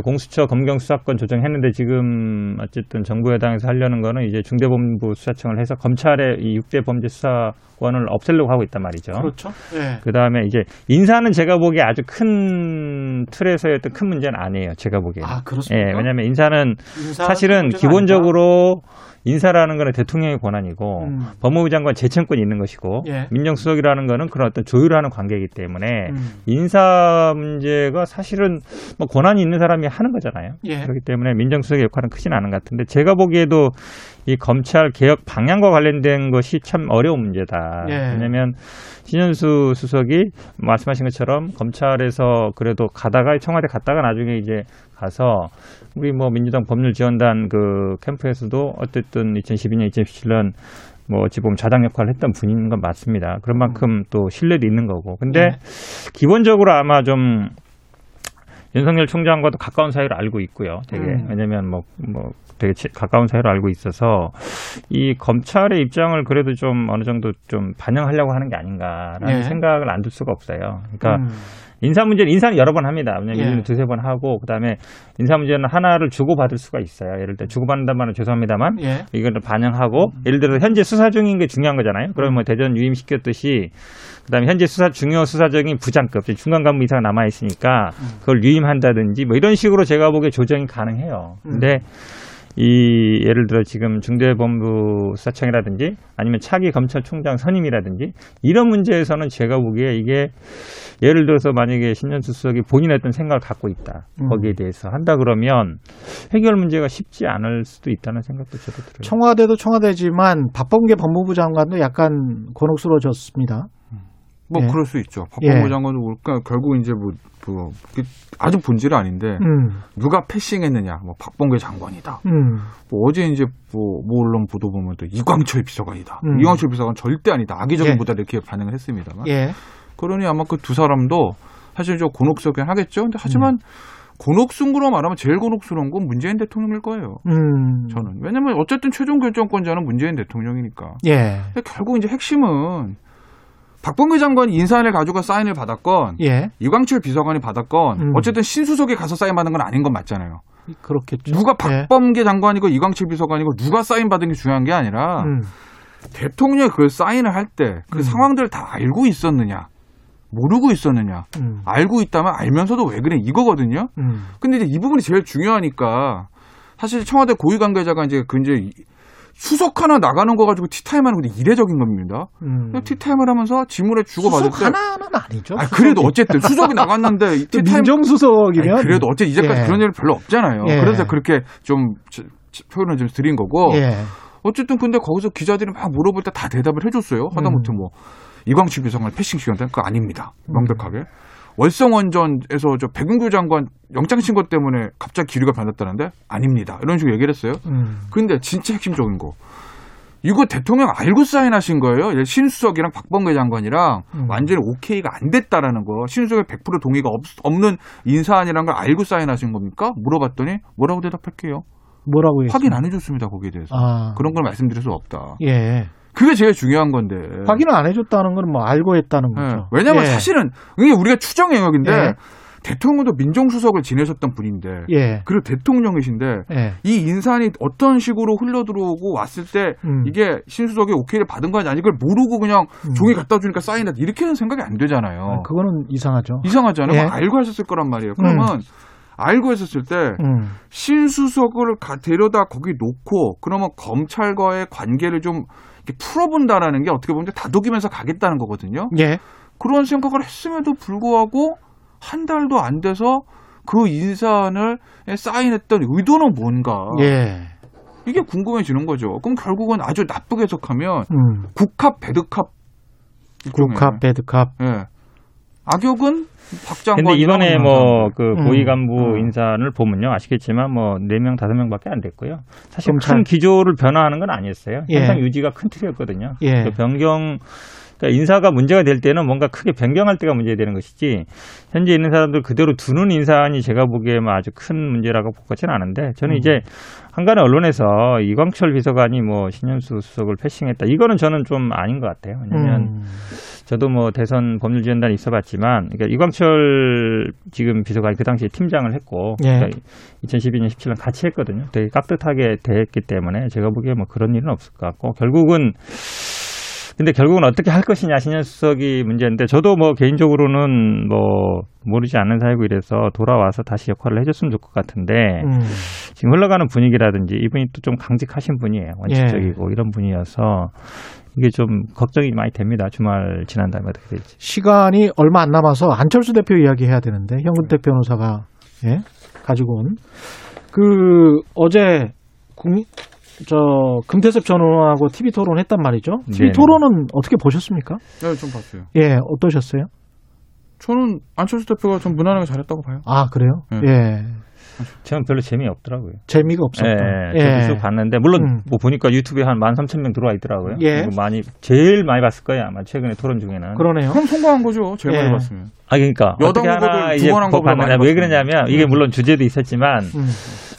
공수처 검경 수사권 조정했는데 지금 어쨌든 정부 여당에서 하려는 거는 이제 중대본부 수사청을 해서 검찰의 이 육대 범죄 수사권을 없애려고 하고 있단 말이죠. 그렇죠. 예. 그 다음에 이제 인사는 제가 보기에 아주 큰 틀에서의 어떤 큰 문제는 아니에요. 제가 보기에. 아 그렇습니까? 예, 왜냐하면 인사는 사실은 기본적으로 인사라는 거는 대통령의 권한이고 음. 법무부 장관 제청권이 있는 것이고 예. 민정수석이라는 거는 그런 어떤 조율하는 관계이기 때문에 음. 인사 문제가 사실은 뭐 권한이 있는 사람이 하는 거잖아요. 예. 그렇기 때문에 민정수석의 역할은 크지는 않은 것 같은데 제가 보기에도 이 검찰 개혁 방향과 관련된 것이 참 어려운 문제다. 예. 왜냐하면 신현수 수석이 말씀하신 것처럼 검찰에서 그래도 가다가 청와대 갔다가 나중에 이제 가서 우리 뭐 민주당 법률 지원단 그 캠프에서도 어쨌든 2012년, 2017년 뭐 어찌 보면 좌장 역할을 했던 분인 건 맞습니다. 그런 만큼 또 신뢰도 있는 거고. 근데 예. 기본적으로 아마 좀 윤석열 총장과도 가까운 사이로 알고 있고요. 되게 음. 왜냐면 뭐 뭐 되게 치- 가까운 사이로 알고 있어서 이 검찰의 입장을 그래도 좀 어느 정도 좀 반영하려고 하는 게 아닌가라는 예. 생각을 안 들 수가 없어요. 그러니까 음. 인사 문제는 인사는 여러 번 합니다. 왜냐면 예. 일 두세 번 하고 그다음에 인사 문제는 하나를 주고받을 수가 있어요. 예를 들어 주고받는다는 말은 죄송합니다만 예. 이거를 반영하고 예를 들어 현재 수사 중인 게 중요한 거잖아요. 그러면 뭐 대전 유임시켰듯이 그다음에 현재 수사 중요 수사적인 부장급 중간 간부 이상 남아 있으니까 그걸 유임한다든지 뭐 이런 식으로 제가 보기에 조정이 가능해요. 근데 이 예를 들어 지금 중대본부 수사청이라든지 아니면 차기 검찰총장 선임이라든지 이런 문제에서는 제가 보기에 이게 예를 들어서 만약에 신년수 수석이 본인의 어떤 생각을 갖고 있다 음. 거기에 대해서 한다 그러면 해결 문제가 쉽지 않을 수도 있다는 생각도 저도 들어요. 청와대도 청와대지만 박범계 법무부 장관도 약간 곤혹스러워졌습니다. 뭐 예. 그럴 수 있죠. 박범계 예. 장관도 뭘까 결국 이제 뭐, 뭐 아주 본질이 아닌데 음. 누가 패싱했느냐, 뭐 박범계 장관이다. 음. 뭐 어제 이제 뭐, 뭐 언론 보도 보면 또 이광철 비서관이다. 음. 이광철 비서관 절대 아니다. 악의적인 예. 보다 이렇게 반응을 했습니다만. 예. 그러니 아마 그 두 사람도 사실 좀 곤혹스럽긴 하겠죠. 근데 하지만 음. 곤혹스러운 말하면 제일 곤혹스러운 건 문재인 대통령일 거예요. 음. 저는 왜냐면 어쨌든 최종 결정권자는 문재인 대통령이니까. 예. 근데 결국 이제 핵심은 박범계 장관이 인사안을 가지고 사인을 받았건 예. 이광철 비서관이 받았건 음. 어쨌든 신수석에 가서 사인 받는 건 아닌 건 맞잖아요. 그렇겠죠. 누가 예. 박범계 장관이고 이광철 비서관이고 누가 사인 받은 게 중요한 게 아니라 음. 대통령이 그 사인을 할 때그 음. 상황들을 다 알고 있었느냐 모르고 있었느냐 음. 알고 있다면 알면서도 왜 그래 이거거든요. 음. 근데 이제 이 부분이 제일 중요하니까 사실 청와대 고위 관계자가 이제 그 이제 이- 수석 하나 나가는 거 가지고 티타임 하는 건 이례적인 겁니다. 음. 티타임을 하면서 지문에 주고받을 수석 때 하나는 아니죠. 아, 그래도. 어쨌든 수석이 나갔는데 (laughs) 티타임 민정수석이면 아니, 그래도 어째 이제까지 예. 그런 일 별로 없잖아요. 예. 그래서 그렇게 좀 표현을 좀 드린 거고. 예. 어쨌든 근데 거기서 기자들이 막 물어볼 때 다 대답을 해줬어요. 하다못해 뭐 이광철 비서관을 패싱 시켰다? 그거 아닙니다. 명백하게. 월성 원전에서 저 백운규 장관 영장 신고 때문에 갑자기 기류가 변했다는데 아닙니다. 이런 식으로 얘기를 했어요. 음. 근데 진짜 핵심적인 거. 이거 대통령 알고 사인하신 거예요. 신수석이랑 박범계 장관이랑 음. 완전히 오케이가 안 됐다라는 거. 신수석의 100% 동의가 없, 없는 인사안이라는 걸 알고 사인하신 겁니까? 물어봤더니 뭐라고 대답할게요. 뭐라고? 확인 안 해줬습니다 거기에 대해서. 아. 그런 걸 말씀드릴 수 없다. 예. 그게 제일 중요한 건데. 확인을 안 해줬다는 건 뭐 알고 했다는 예. 거죠. 왜냐면 예. 사실은 이게 우리가 추정 영역인데 예. 대통령도 민정수석을 지내셨던 분인데 예. 그리고 대통령이신데 예. 이 인사안이 어떤 식으로 흘러 들어오고 왔을 때 음. 이게 신수석이 오케이를 받은 거 아니 이걸 모르고 그냥 음. 종이 갖다 주니까 사인다 이렇게는 생각이 안 되잖아요. 아, 그거는 이상하죠. 이상하잖아요. 예. 뭐 알고 하셨을 거란 말이에요. 그러면 알고 했었을 때 음. 신수석을 가, 데려다 거기 놓고 그러면 검찰과의 관계를 좀 풀어본다라는 게 어떻게 보면 다독이면서 가겠다는 거거든요. 예. 그런 생각을 했음에도 불구하고 한 달도 안 돼서 그 인사안을 사인했던 의도는 뭔가 예. 이게 궁금해지는 거죠. 그럼 결국은 아주 나쁘게 해석하면 음. 국합 배드캅. 국합, 배드캅. 예. 악역은. 근데 이번에 뭐그 음. 고위 간부 음. 인사를 보면요 아시겠지만 뭐 네 명 다섯 명밖에 안 됐고요. 사실 검찰. 큰 기조를 변화하는 건 아니었어요. 예. 항상 유지가 큰 틀이었거든요. 예. 그 변경 그러니까 인사가 문제가 될 때는 뭔가 크게 변경할 때가 문제되는 것이지 현재 있는 사람들 그대로 두는 인사안이 제가 보기에 뭐 아주 큰 문제라고 볼 것은 않은데 저는 음. 이제 한간의 언론에서 이광철 비서관이 뭐 신현수 수석을 패싱했다 이거는 저는 좀 아닌 것 같아요. 왜냐하면 음. 저도 뭐 대선 법률지원단에 있어봤지만, 그러니까 이광철 지금 비서관이 그 당시에 팀장을 했고, 예. 그러니까 2012년, 17년 같이 했거든요. 되게 깍듯하게 됐기 때문에 제가 보기에 뭐 그런 일은 없을 것 같고, 결국은 근데 결국은 어떻게 할 것이냐 신현 수석이 문제인데 저도 뭐 개인적으로는 뭐 모르지 않는 사이고 이래서 돌아와서 다시 역할을 해줬으면 좋을 것 같은데 음. 지금 흘러가는 분위기라든지 이분이 또 좀 강직하신 분이에요. 원칙적이고 이런 분이어서 이게 좀 걱정이 많이 됩니다. 주말 지난 다음에 어떻게 될지 시간이 얼마 안 남아서 안철수 대표 이야기 해야 되는데 현근택 변호사가 예? 가지고 온. 그 어제 국민 저 금태섭 전 의원하고 TV 토론 했단 말이죠. TV 네네. 토론은 어떻게 보셨습니까? 네, 좀 봤어요. 예, 어떠셨어요? 저는 안철수 대표가 좀 무난하게 잘했다고 봐요. 아 그래요? 네. 예. 저는 별로 재미없더라고요. 재미가 없었다. 예, 저도 쭉 봤는데 물론 음. 뭐 보니까 유튜브에 한 13,000명 들어와 있더라고요. 예. 그리고 많이 제일 많이 봤을 거예요, 아마 최근에 토론 중에는. 그러네요. 그럼 성공한 거죠. 제일 예. 많이 봤으면. 아 그러니까 여당 후보들 두번한 뭐 거보다 봤느냐 왜. 그러냐면 이게 물론 주제도 있었지만 음.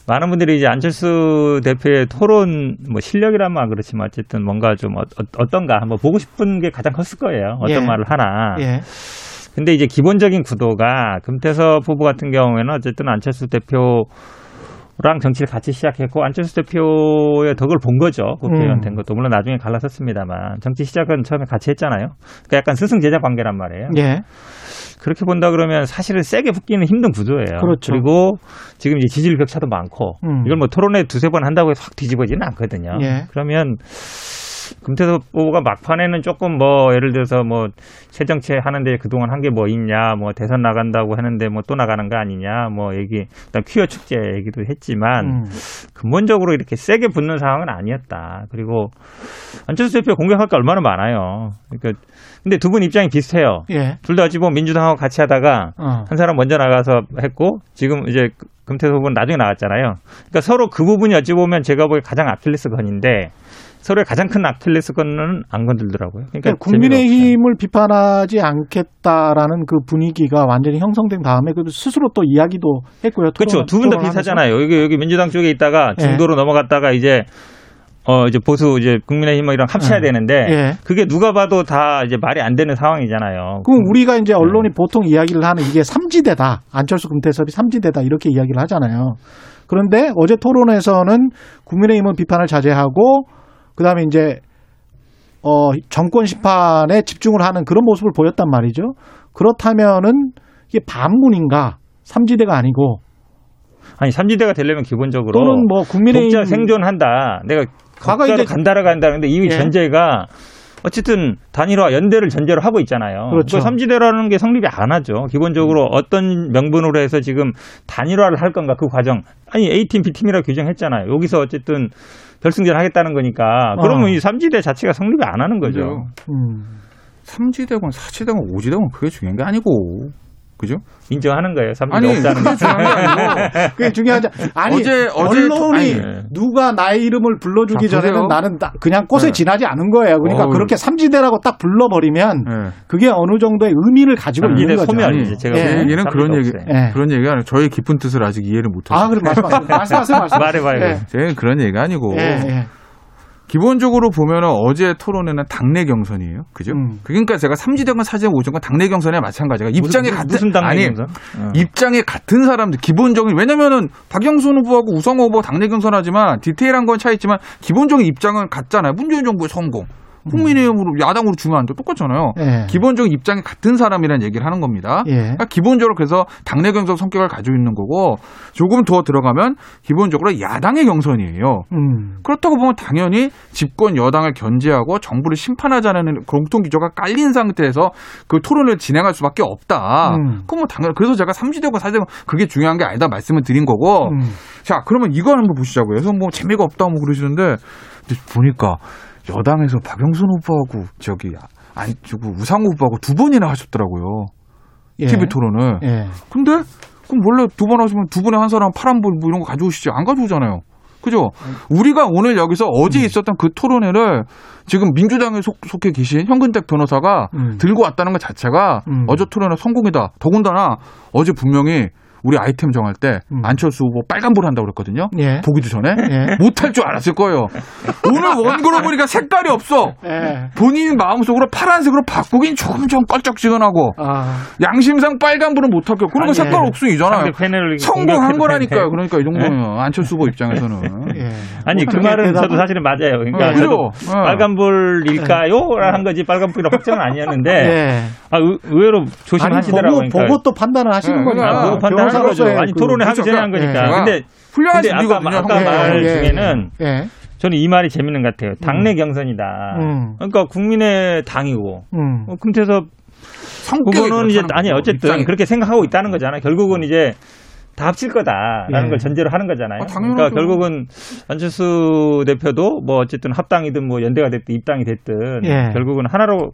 많은 분들이 이제 안철수 대표의 토론 뭐 실력이란 말 그렇지만 어쨌든 뭔가 좀 어, 떤가 한번 보고 싶은 게 가장 컸을 거예요. 어떤 예. 말을 하나. 예. 근데 이제 기본적인 구도가 금태섭 후보 같은 경우에는 어쨌든 안철수 대표 랑 정치를 같이 시작했고 안철수 대표의 덕을 본 거죠. 국회의원 음. 된 것도 물론 나중에 갈라섰습니다만 정치 시작은 처음에 같이 했잖아요. 그러니까 약간 스승 제자 관계란 말이에요. 예. 그렇게 본다 그러면 사실은 세게 붙기는 힘든 구조예요. 그렇죠. 리고 지금 이제 지지율 격차도 많고 음. 이걸 뭐 토론회 두세 번 한다고 해서 확 뒤집어지는 않거든요. 예. 그러면 금태섭 후보가 막판에는 조금 뭐 예를 들어서 뭐 새정치 하는데 그동안 한 게 뭐 있냐 뭐 대선 나간다고 하는데 뭐 또 나가는 거 아니냐 뭐 얘기 일단 퀴어 축제 얘기도 했지만 음. 근본적으로 이렇게 세게 붙는 상황은 아니었다. 그리고 안철수 대표 공격할 게 얼마나 많아요. 그러니까 근데 두 분 입장이 비슷해요. 예. 둘다 어찌 보면 민주당하고 같이 하다가 어. 한 사람 먼저 나가서 했고 지금 이제 금태섭 후보는 나중에 나왔잖아요. 그러니까 서로 그 부분이 어찌 보면 제가 보기에 가장 아킬레스 건인데 서로의 가장 큰 아킬레스건은 안 건들더라고요. 그러니까 없어요. 국민의힘을 비판하지 않겠다라는 그 분위기가 완전히 형성된 다음에 그 스스로 또 이야기도 했고요. 그렇죠. 두 분 다. 비슷하잖아요. 여기 여기 민주당 쪽에 있다가 예. 중도로 넘어갔다가 이제 어 이제 보수 이제 국민의힘이랑 합쳐야 예. 되는데 예. 그게 누가 봐도 다 이제 말이 안 되는 상황이잖아요. 그럼 우리가 이제 네. 언론이 보통 이야기를 하는 이게 삼지대다. 안철수 금태섭이 삼지대다. 이렇게 이야기를 하잖아요. 그런데 어제 토론에서는 국민의힘은 비판을 자제하고 그다음에 이제 어 정권 심판에 집중을 하는 그런 모습을 보였단 말이죠. 그렇다면은 이게 반문인가? 삼지대가 아니고 아니 삼지대가 되려면 기본적으로 또는 뭐 국민의힘 독자 생존한다. 내가 과거 이제- 간다라 간다는데 이미 예. 전제가 어쨌든 단일화 연대를 전제로 하고 있잖아요. 그렇죠. 그 삼지대라는 게 성립이 안 하죠. 기본적으로 어떤 명분으로 해서 지금 단일화를 할 건가 그 과정. 아니 A팀 B팀이라 규정했잖아요. 여기서 어쨌든 결승전 하겠다는 거니까 그러면 어. 이 삼지대 자체가 성립이 안 하는 거죠. 음. 삼지대건 사지대건 오지대건 그게 중요한 게 아니고. 그죠? 인정하는 거예요. 삼지대 아니, 없다는 그게 거. (laughs) 그게 중요하지. 아니 어제- 어제 언론이 토- 아니. 누가 나의 이름을 불러주기 자. 전에는 나는 딱 그냥 꽃에 네. 지나지 않은 거예요. 그러니까 어우. 그렇게 삼지대라고 딱 불러버리면 네. 그게 어느 정도의 의미를 가지고 있는 거죠. 소멸이지. 제가 예. 보기에는 얘는 그런 얘기. 예. 그런 얘기가 아니라 저의 깊은 뜻을 아직 이해를 못했어요. 아, 그래 말씀하세요. 말씀하세요. 말씀. (laughs) 말해봐요. 예. 그런 얘기가 아니고. 예, 예. 기본적으로 보면은 어제 토론회는 당내 경선이에요. 그죠? 음. 그러니까 제가 삼지대건 사지대건 오전건 당내 경선에 마찬가지가 입장에 무슨, 같은 무슨 당내 아니, 경선? 어. 입장에 같은 사람들 기본적인 왜냐면은 박영순 후보하고 우성호 후보 당내 경선하지만 디테일한 건 차이 있지만 기본적인 입장은 같잖아요. 문재인 정부의 성공. 국민의힘으로 야당으로 주면 안 돼. 똑같잖아요. 예. 기본적인 입장이 같은 사람이라는 얘기를 하는 겁니다. 예. 그러니까 기본적으로 그래서 당내 경선 성격을 가지고 있는 거고 조금 더 들어가면 기본적으로 야당의 경선이에요. 음. 그렇다고 보면 당연히 집권 여당을 견제하고 정부를 심판하자는 공통 기조가 깔린 상태에서 그 토론을 진행할 수밖에 없다. 음. 그럼 뭐 당연 그래서 제가 삼지대고 사지대고 그게 중요한 게 아니다 말씀을 드린 거고. 음. 자 그러면 이거 한번 보시자고요. 그래서 뭐 재미가 없다 뭐 그러시는데 보니까 여당에서 박영순 후보하고 저기 안 저거 우상호 후보하고 두 번이나 하셨더라고요. 예. TV 토론을. 예. 근데 그럼 원래 두 번 하시면 두 분에 한 사람 파란불 뭐 이런 거 가져오시지 안 가져오잖아요. 그죠? 우리가 오늘 여기서 어제 있었던 그 토론회를 지금 민주당에 속, 속해 계신 현근택 변호사가 음. 들고 왔다는 것 자체가 음. 어제 토론회 성공이다. 더군다나 어제 분명히 우리 아이템 정할 때 음. 안철수 후보 빨간불 한다고 그랬거든요. 예. 보기도 전에 예. 못할 줄 알았을 거예요. 오늘 원고로 보니까 색깔이 없어. 예. 본인 마음속으로 파란색으로 바꾸긴 조금 좀 껄쩍지근하고 아. 양심상 빨간불은 못할 거고 그런 거 아니, 색깔 없음이잖아요. 상대 패널을 성공한 거라니까요. 그러니까 이 정도면 안철수 후보 입장에서는. (laughs) 예. 아니 그뭐 말은 대답은- 저도 사실은 맞아요. 그러니까 어, 저도 그죠? 어. 빨간불일까요? 한 거지 빨간불이라 확정은 아니었는데 예. 아, 의, 의외로 조심하시더라고요. 보고 보고 또 판단을 하시는 예, 거니까. 그러니까. 아, 보고 판단하는 거죠. 변호사로서의 아니 그- 토론회 하기 전에 한. 거니까. 예. 근데 훌륭한 근데 아까. 아까 예, 말 예, 중에는 예. 저는 이 말이 재밌는 것 같아요. 당내 경선이다. 음. 그러니까 국민의 당이고 음. 어, 금태섭 후보는 이제 아니 어쨌든 입장이. 그렇게 생각하고 있다는 거잖아요. 결국은 이제 다 합칠 거다라는 예. 걸 전제로 하는 거잖아요. 아. 그러니까 결국은 안철수 대표도 뭐 어쨌든 합당이든 뭐 연대가 됐든 입당이 됐든 예. 결국은 하나로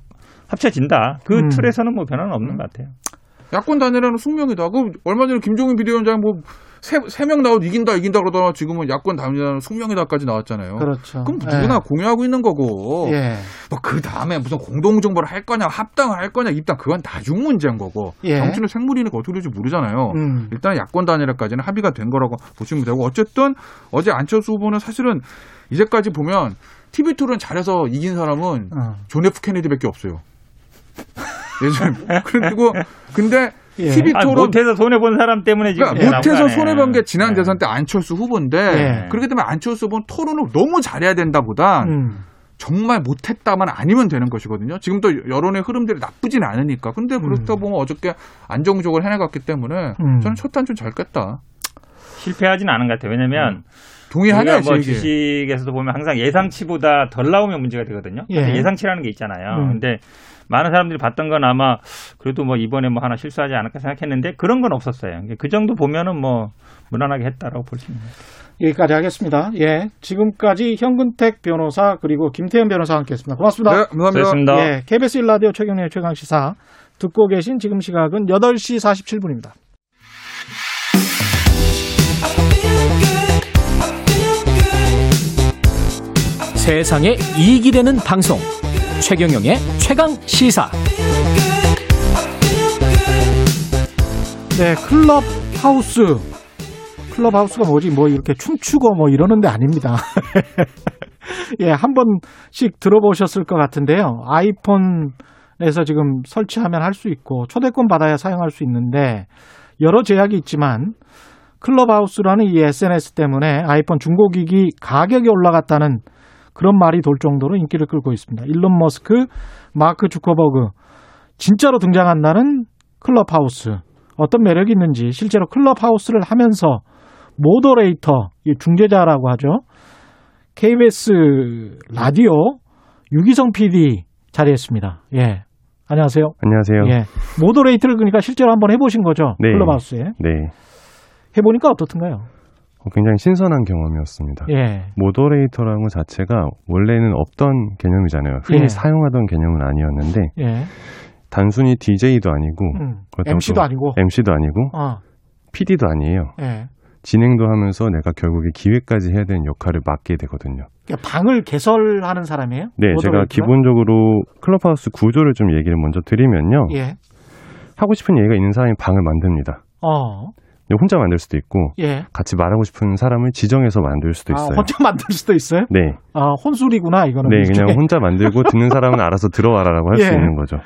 합쳐진다. 그 음. 틀에서는 뭐 변화는 없는 것 같아요. 야권 단일화는 숙명이다. 그 얼마 전에 김종인 비대위원장 뭐 세명 나와도 이긴다 이긴다 그러다가 지금은 야권 당선자는 숙명이다까지 나왔잖아요. 그렇죠. 그럼 누구나 예. 공유하고 있는 거고. 예. 뭐그 다음에 무슨 공동 정부를 할 거냐 합당을 할 거냐 입당 그건 나중 문제인 거고. 예. 정치는 생물이니까 어떻게 될지 모르잖아요. 음. 일단 야권 단일화까지는 합의가 된 거라고 보시면 되고 어쨌든 어제 안철수 후보는 사실은 이제까지 보면 TV 토론 잘해서 이긴 사람은 어. 존 F 케네디밖에 없어요. 예전 (laughs) 그리고 근데 예. TV 아니, 토론 못해서 손해 본 사람 때문에 지금 그러니까 못해서 거 아니에요. 손해 본 게 지난 네. 대선 때 안철수 후보인데 예. 그렇기 때문에 안철수 후보는 토론을 너무 잘해야 된다보다 음. 정말 못했다만 아니면 되는 것이거든요. 지금도 여론의 흐름들이 나쁘진 않으니까. 근데 그렇다 보면 어저께 안정적으로 해나갔기 때문에 음. 저는 첫 단추 잘 뀄다. 실패하진 않은 것 같아요. 왜냐면 동의하냐, 우리가 뭐. 주식에서도 보면 항상 예상치보다 덜 나오면 문제가 되거든요. 예. 예상치라는 게 있잖아요. 음. 근데 많은 사람들이 봤던 건 아마 그래도 뭐 이번에 뭐 하나 실수하지 않을까 생각했는데 그런 건 없었어요. 그 정도 보면은 뭐 무난하게 했다라고 볼 수 있는 거예요. 여기까지 하겠습니다. 예. 지금까지 현근택 변호사 그리고 김태현 변호사와 함께 했습니다. 고맙습니다. 네, 감사합니다. 예. KBS 1라디오 최경련의 최강시사 듣고 계신 지금 시각은 8시 47분입니다. 세상에 이익이 되는 방송 최경영의 최강 시사 네, 클럽 하우스. 클럽 하우스가 뭐지? 뭐 이렇게 춤추고 뭐 이러는 데 아닙니다. (laughs) 예, 한 번씩 들어보셨을 것 같은데요. 아이폰에서 지금 설치하면 할 수 있고 초대권 받아야 사용할 수 있는데 여러 제약이 있지만 클럽하우스라는 이 SNS 때문에 아이폰 중고기기 가격이 올라갔다는 그런 말이 돌 정도로 인기를 끌고 있습니다. 일론 머스크, 마크 주커버그 진짜로 등장한다는 클럽하우스 어떤 매력이 있는지 실제로 클럽하우스를 하면서 moderator 이 중재자라고 하죠. KBS 라디오 유기성 PD 자리했습니다. 예. 안녕하세요. 안녕하세요. 예. moderator를 그러니까 실제로 한번 해보신 거죠? 네. 클럽하우스에. 네. 해보니까 어떻던가요? 어, 굉장히 신선한 경험이었습니다. 예. moderator라는 것 자체가 원래는 없던 개념이잖아요. 흔히 예. 사용하던 개념은 아니었는데 예. 단순히 DJ도 아니고 음, 그렇다고 MC도 또 아니고. MC도 아니고 어. PD도 아니에요. 예. 진행도 하면서 내가 결국에 기획까지 해야 되는 역할을 맡게 되거든요. 그러니까 방을 개설하는 사람이에요? 네, 제가 moderator가? 기본적으로 클럽하우스 구조를 좀 얘기를 먼저 드리면요. 예. 하고 싶은 얘기가 있는 사람이 방을 만듭니다. 어. 혼자 만들 수도 있고 예. 같이 말하고 싶은 사람을 지정해서 만들 수도 아, 있어요. 혼자 만들 수도 있어요? 네. 아, 혼술이구나, 이거는. 네. 그냥 혼자 만들고 듣는 사람은 알아서 들어와라라고 할 (laughs) 수 예. 있는 거죠.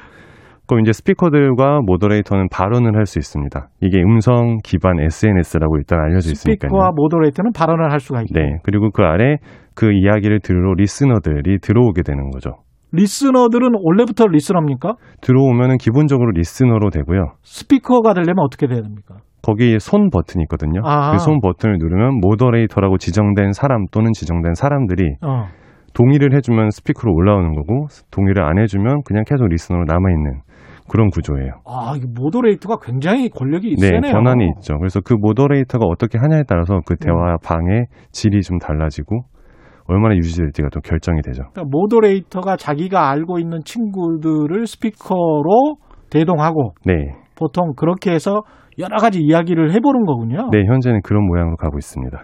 그럼 이제 스피커들과 모더레이터는 발언을 할 수 있습니다. 이게 음성 기반 SNS라고 일단 알려져 있으니까요. 스피커와 모더레이터는 발언을 할 수가 있고. 네, 그리고 그 아래 그 이야기를 들으러 listener들이 들어오게 되는 거죠. listener들은 원래부터 listener입니까? 들어오면은 기본적으로 listener로 되고요. 스피커가 되려면 어떻게 돼야 됩니까? 거기에 손 버튼이 있거든요. 아. 그 손 버튼을 누르면 moderator라고 지정된 사람 또는 지정된 사람들이 어. 동의를 해주면 스피커로 올라오는 거고 동의를 안 해주면 그냥 계속 listener로 남아 있는 그런 구조예요. 아, 이 moderator가 굉장히 권력이 네, 세네요. 권한이 있죠. 그래서 그 모더레이터가 어떻게 하냐에 따라서 그 네. 대화 방의 질이 좀 달라지고 얼마나 유지될지가 또 결정이 되죠. 그러니까 모더레이터가 자기가 알고 있는 친구들을 스피커로 대동하고 네. 보통 그렇게 해서 여러 가지 이야기를 해보는 거군요. 네, 현재는 그런 모양으로 가고 있습니다.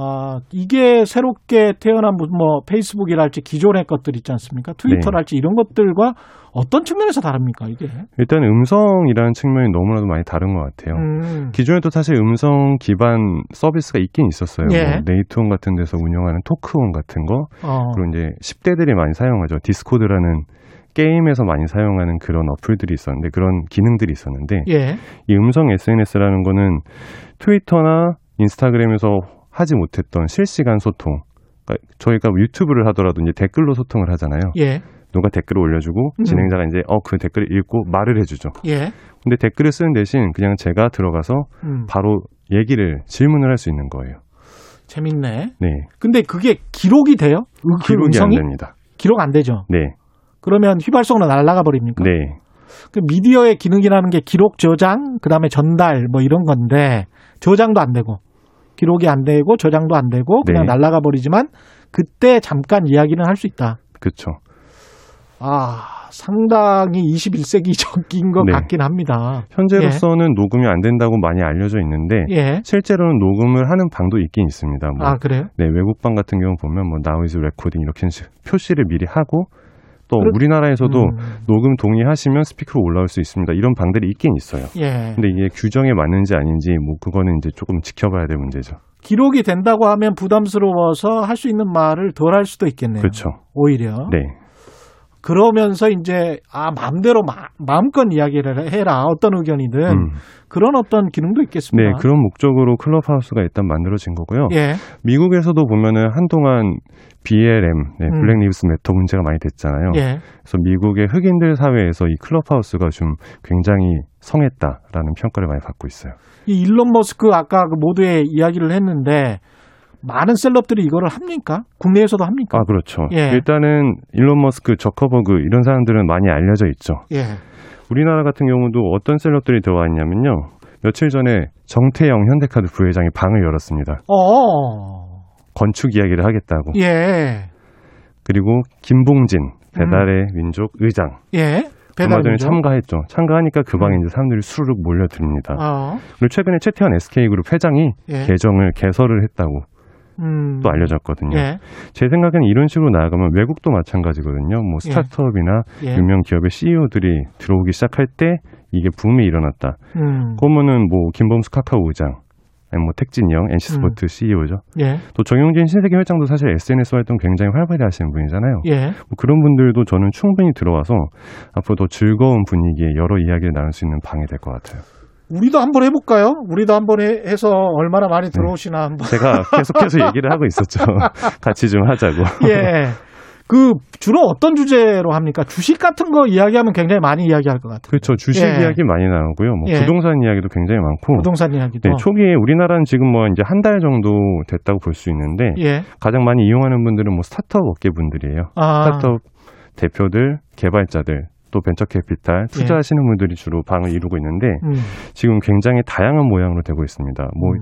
아, 이게 새롭게 태어난 뭐 페이스북이랄지 기존의 것들 있지 않습니까? 트위터랄지 이런 것들과 어떤 측면에서 다릅니까, 이게? 일단 음성이라는 측면이 너무나도 많이 다른 것 같아요. 음. 기존에도 사실 음성 기반 서비스가 있긴 있었어요. 예. 뭐 네이트온 같은 데서 운영하는 토크온 같은 거. 어. 그리고 이제 10대들이 많이 사용하죠. 디스코드라는 게임에서 많이 사용하는 그런 어플들이 있었는데 그런 기능들이 있었는데 예. 이 음성 SNS라는 거는 트위터나 인스타그램에서 하지 못했던 실시간 소통. 그러니까 저희가 유튜브를 하더라도 이제 댓글로 소통을 하잖아요. 예. 누가 댓글을 올려주고 음. 진행자가 이제 어 그 댓글을 읽고 말을 해주죠. 예. 근데 댓글을 쓰는 대신 그냥 제가 들어가서 음. 바로 얘기를 질문을 할 수 있는 거예요. 재밌네. 네, 근데 그게 기록이 돼요? 그 기록이 안 음성이? 됩니다. 기록 안 되죠. 네, 그러면 휘발성으로 날아가 버립니까? 네, 그 미디어의 기능이라는 게 기록 저장, 그다음에 전달 뭐 이런 건데 저장도 안 되고 기록이 안 되고 저장도 안 되고 그냥 네. 날아가 버리지만 그때 잠깐 이야기는 할 수 있다. 그렇죠. 아, 상당히 21세기적인 것 네. 같긴 합니다. 현재로서는 녹음이 안 된다고 많이 알려져 있는데 예. 실제로는 녹음을 하는 방도 있긴 있습니다. 뭐, 아, 그래요? 네, 외국 방 같은 경우 보면 뭐 now is recording 이렇게 식- 표시를 미리 하고 또 그렇- 우리나라에서도 음. 녹음 동의하시면 스피커로 올라올 수 있습니다. 이런 방들이 있긴 있어요. 예. 근데 이게 규정에 맞는지 아닌지 뭐 그거는 이제 조금 지켜봐야 될 문제죠. 기록이 된다고 하면 부담스러워서 할 수 있는 말을 덜 할 수도 있겠네요. 그렇죠. 오히려. 네. 그러면서 이제 아 마음대로 마, 마음껏 이야기를 해라 어떤 의견이든 음. 그런 어떤 기능도 있겠습니다. 네, 그런 목적으로 클럽하우스가 일단 만들어진 거고요. 예. 미국에서도 보면은 한동안 BLM, 네, 음. Black Lives Matter 문제가 많이 됐잖아요. 예. 그래서 미국의 흑인들 사회에서 이 클럽하우스가 좀 굉장히 성했다라는 평가를 많이 받고 있어요. 이 일론 머스크 아까 그 모두의 이야기를 했는데 많은 셀럽들이 이거를 합니까? 국내에서도 합니까? 아, 그렇죠. 예. 일단은 일론 머스크, 저커버그 이런 사람들은 많이 알려져 있죠. 예. 우리나라 같은 경우도 어떤 셀럽들이 들어와 있냐면요. 며칠 전에 정태영 현대카드 부회장이 방을 열었습니다. 어. 건축 이야기를 하겠다고. 예. 그리고 김봉진 배달의 민족 의장 예. 얼마 전에. 참가했죠. 참가하니까 그 방에 이제 사람들이 수르륵 몰려듭니다. 어. 그리고 최근에 최태원 SK그룹 회장이 예. 계정을 개설을 했다고 음. 또 알려졌거든요. 예. 제 생각에는 이런 식으로 나아가면 외국도 마찬가지거든요. 뭐 예. 스타트업이나 예. 유명 기업의 CEO들이 들어오기 시작할 때 이게 붐이 일어났다. 음. 그러면은 뭐 김범수 카카오 의장, 뭐 택진영 NC스포츠 음. CEO죠. 예. 또 정용진 신세계 회장도 사실 SNS 활동 굉장히 활발히 하시는 분이잖아요. 예. 뭐 그런 분들도 저는 충분히 들어와서 앞으로 더 즐거운 분위기에 여러 이야기를 나눌 수 있는 방이 될 것 같아요. 우리도 한번 해볼까요? 우리도 한번 해, 해서 얼마나 많이 들어오시나 한번. 제가 계속해서 얘기를 하고 있었죠. (laughs) 같이 좀 하자고. 예. 그 주로 어떤 주제로 합니까? 주식 같은 거 이야기하면 굉장히 많이 이야기할 것 같아요. 그렇죠. 주식 예. 이야기 많이 나오고요. 뭐 예. 부동산 이야기도 굉장히 많고. 부동산 이야기도. 네, 초기에 우리나라는 지금 뭐 이제 한 달 정도 됐다고 볼 수 있는데 예. 가장 많이 이용하는 분들은 뭐 스타트업 업계 분들이에요. 아. 스타트업 대표들, 개발자들, 또 벤처 캐피탈 투자하시는 분들이 주로 방을 이루고 있는데 음. 지금 굉장히 다양한 모양으로 되고 있습니다. 뭐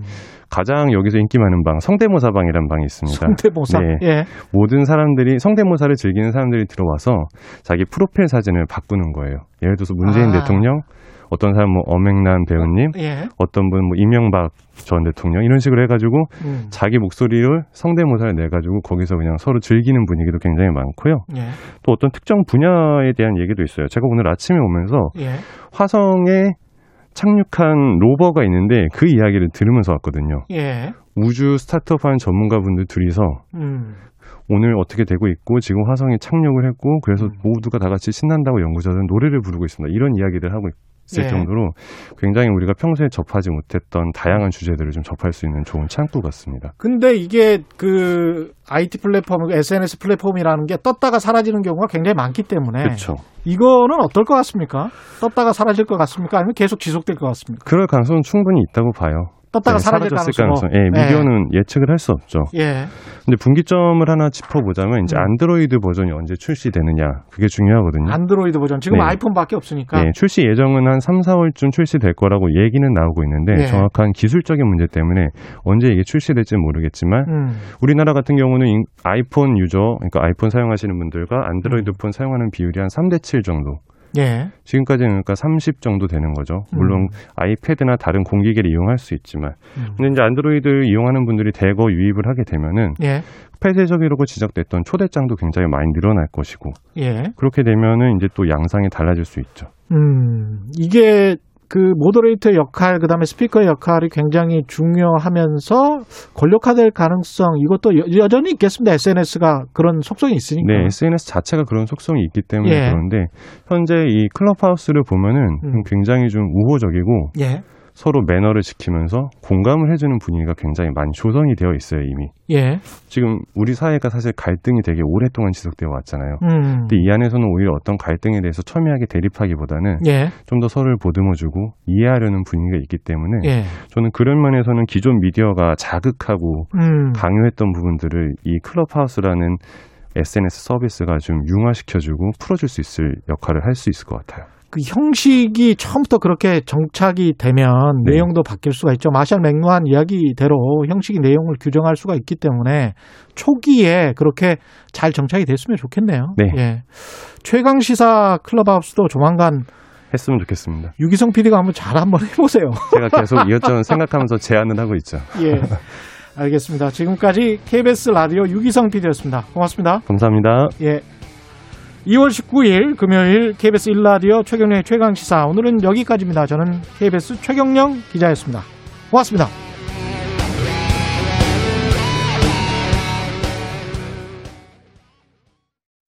가장 여기서 인기 많은 방 성대모사 방이라는 방이 있습니다. 성대모사. 네. 예. 모든 사람들이 성대모사를 즐기는 사람들이 들어와서 자기 프로필 사진을 바꾸는 거예요. 예를 들어서 문재인 아. 대통령, 어떤 사람 뭐 엄앵란 배우님, 예. 어떤 분 뭐 이명박 전 대통령 이런 식으로 해가지고 음. 자기 목소리를 성대모사를 내가지고 거기서 그냥 서로 즐기는 분위기도 굉장히 많고요. 예. 또 어떤 특정 분야에 대한 얘기도 있어요. 제가 오늘 아침에 오면서 예. 화성에 착륙한 로버가 있는데 그 이야기를 들으면서 왔거든요. 예. 우주 스타트업 하는 전문가분들 둘이서 음. 오늘 어떻게 되고 있고 지금 화성에 착륙을 했고 그래서 모두가 다 같이 신난다고 연구자들은 노래를 부르고 있습니다. 이런 이야기들 하고 있을 예. 정도로 굉장히 우리가 평소에 접하지 못했던 다양한 주제들을 좀 접할 수 있는 좋은 창구 같습니다. 근데 이게 그 IT 플랫폼, SNS 플랫폼이라는 게 떴다가 사라지는 경우가 굉장히 많기 때문에 그렇죠. 이거는 어떨 것 같습니까? 떴다가 사라질 것 같습니까? 아니면 계속 지속될 것 같습니까? 그럴 가능성은 충분히 있다고 봐요. 떴다가 사라질 사라졌을? 가능성. 예, 미디어는 예측을 할 수 없죠. 예. 근데 분기점을 하나 짚어보자면 음. 이제 안드로이드 버전이 언제 출시되느냐 그게 중요하거든요. 안드로이드 버전 지금 네. 아이폰밖에 없으니까 네, 출시 예정은 한 3, 4월쯤 출시될 거라고 얘기는 나오고 있는데 네. 정확한 기술적인 문제 때문에 언제 이게 출시될지는 모르겠지만 음. 우리나라 같은 경우는 인- 아이폰 user, 그러니까 아이폰 사용하시는 분들과 안드로이드 음. 폰 사용하는 비율이 한 3대 7 정도. 예. 지금까지는 그러니까 30 정도 되는 거죠. 물론 음. 아이패드나 다른 공기계를 이용할 수 있지만. 음. 근데 이제 안드로이드를 이용하는 분들이 대거 유입을 하게 되면은 예. 폐쇄적이라고 지적됐던 초대장도 굉장히 많이 늘어날 것이고 예. 그렇게 되면은 이제 또 양상이 달라질 수 있죠. 음, 이게 그 모더레이터 역할, 그 다음에 스피커 역할이 굉장히 중요하면서 권력화될 가능성, 이것도 여, 여전히 있겠습니다. SNS가 그런 속성이 있으니까. 네, SNS 자체가 그런 속성이 있기 때문에 예. 그런데 현재 이 클럽하우스를 보면은 음. 굉장히 좀 우호적이고 예. 서로 매너를 지키면서 공감을 해주는 분위기가 굉장히 많이 조성이 되어 있어요 이미. 예. 지금 우리 사회가 사실 갈등이 되게 오랫동안 지속되어 왔잖아요. 음. 근데 이 안에서는 오히려 어떤 갈등에 대해서 첨예하게 대립하기보다는 예. 좀더 서로를 보듬어주고 이해하려는 분위기가 있기 때문에 예. 저는 그런 면에서는 기존 미디어가 자극하고 음. 강요했던 부분들을 이 클럽하우스라는 SNS 서비스가 좀 융화시켜주고 풀어줄 수 있을 역할을 할 수 있을 것 같아요. 그 형식이 처음부터 그렇게 정착이 되면 네. 내용도 바뀔 수가 있죠. 마샬 맥루한 이야기대로 형식이 내용을 규정할 수가 있기 때문에 초기에 그렇게 잘 정착이 됐으면 좋겠네요. 네. 예. 최강 시사 클럽하우스도 조만간 했으면 좋겠습니다. 유기성 PD가 한번 잘 한번 해보세요. (laughs) 제가 계속 이것저것 생각하면서 제안을 하고 있죠. (laughs) 예. 알겠습니다. 지금까지 KBS 라디오 유기성 PD였습니다. 고맙습니다. 감사합니다. 예. 2월 19일 금요일 KBS 1라디오 최경련의 최강시사 오늘은 여기까지입니다. 저는 KBS 최경령 기자였습니다. 고맙습니다.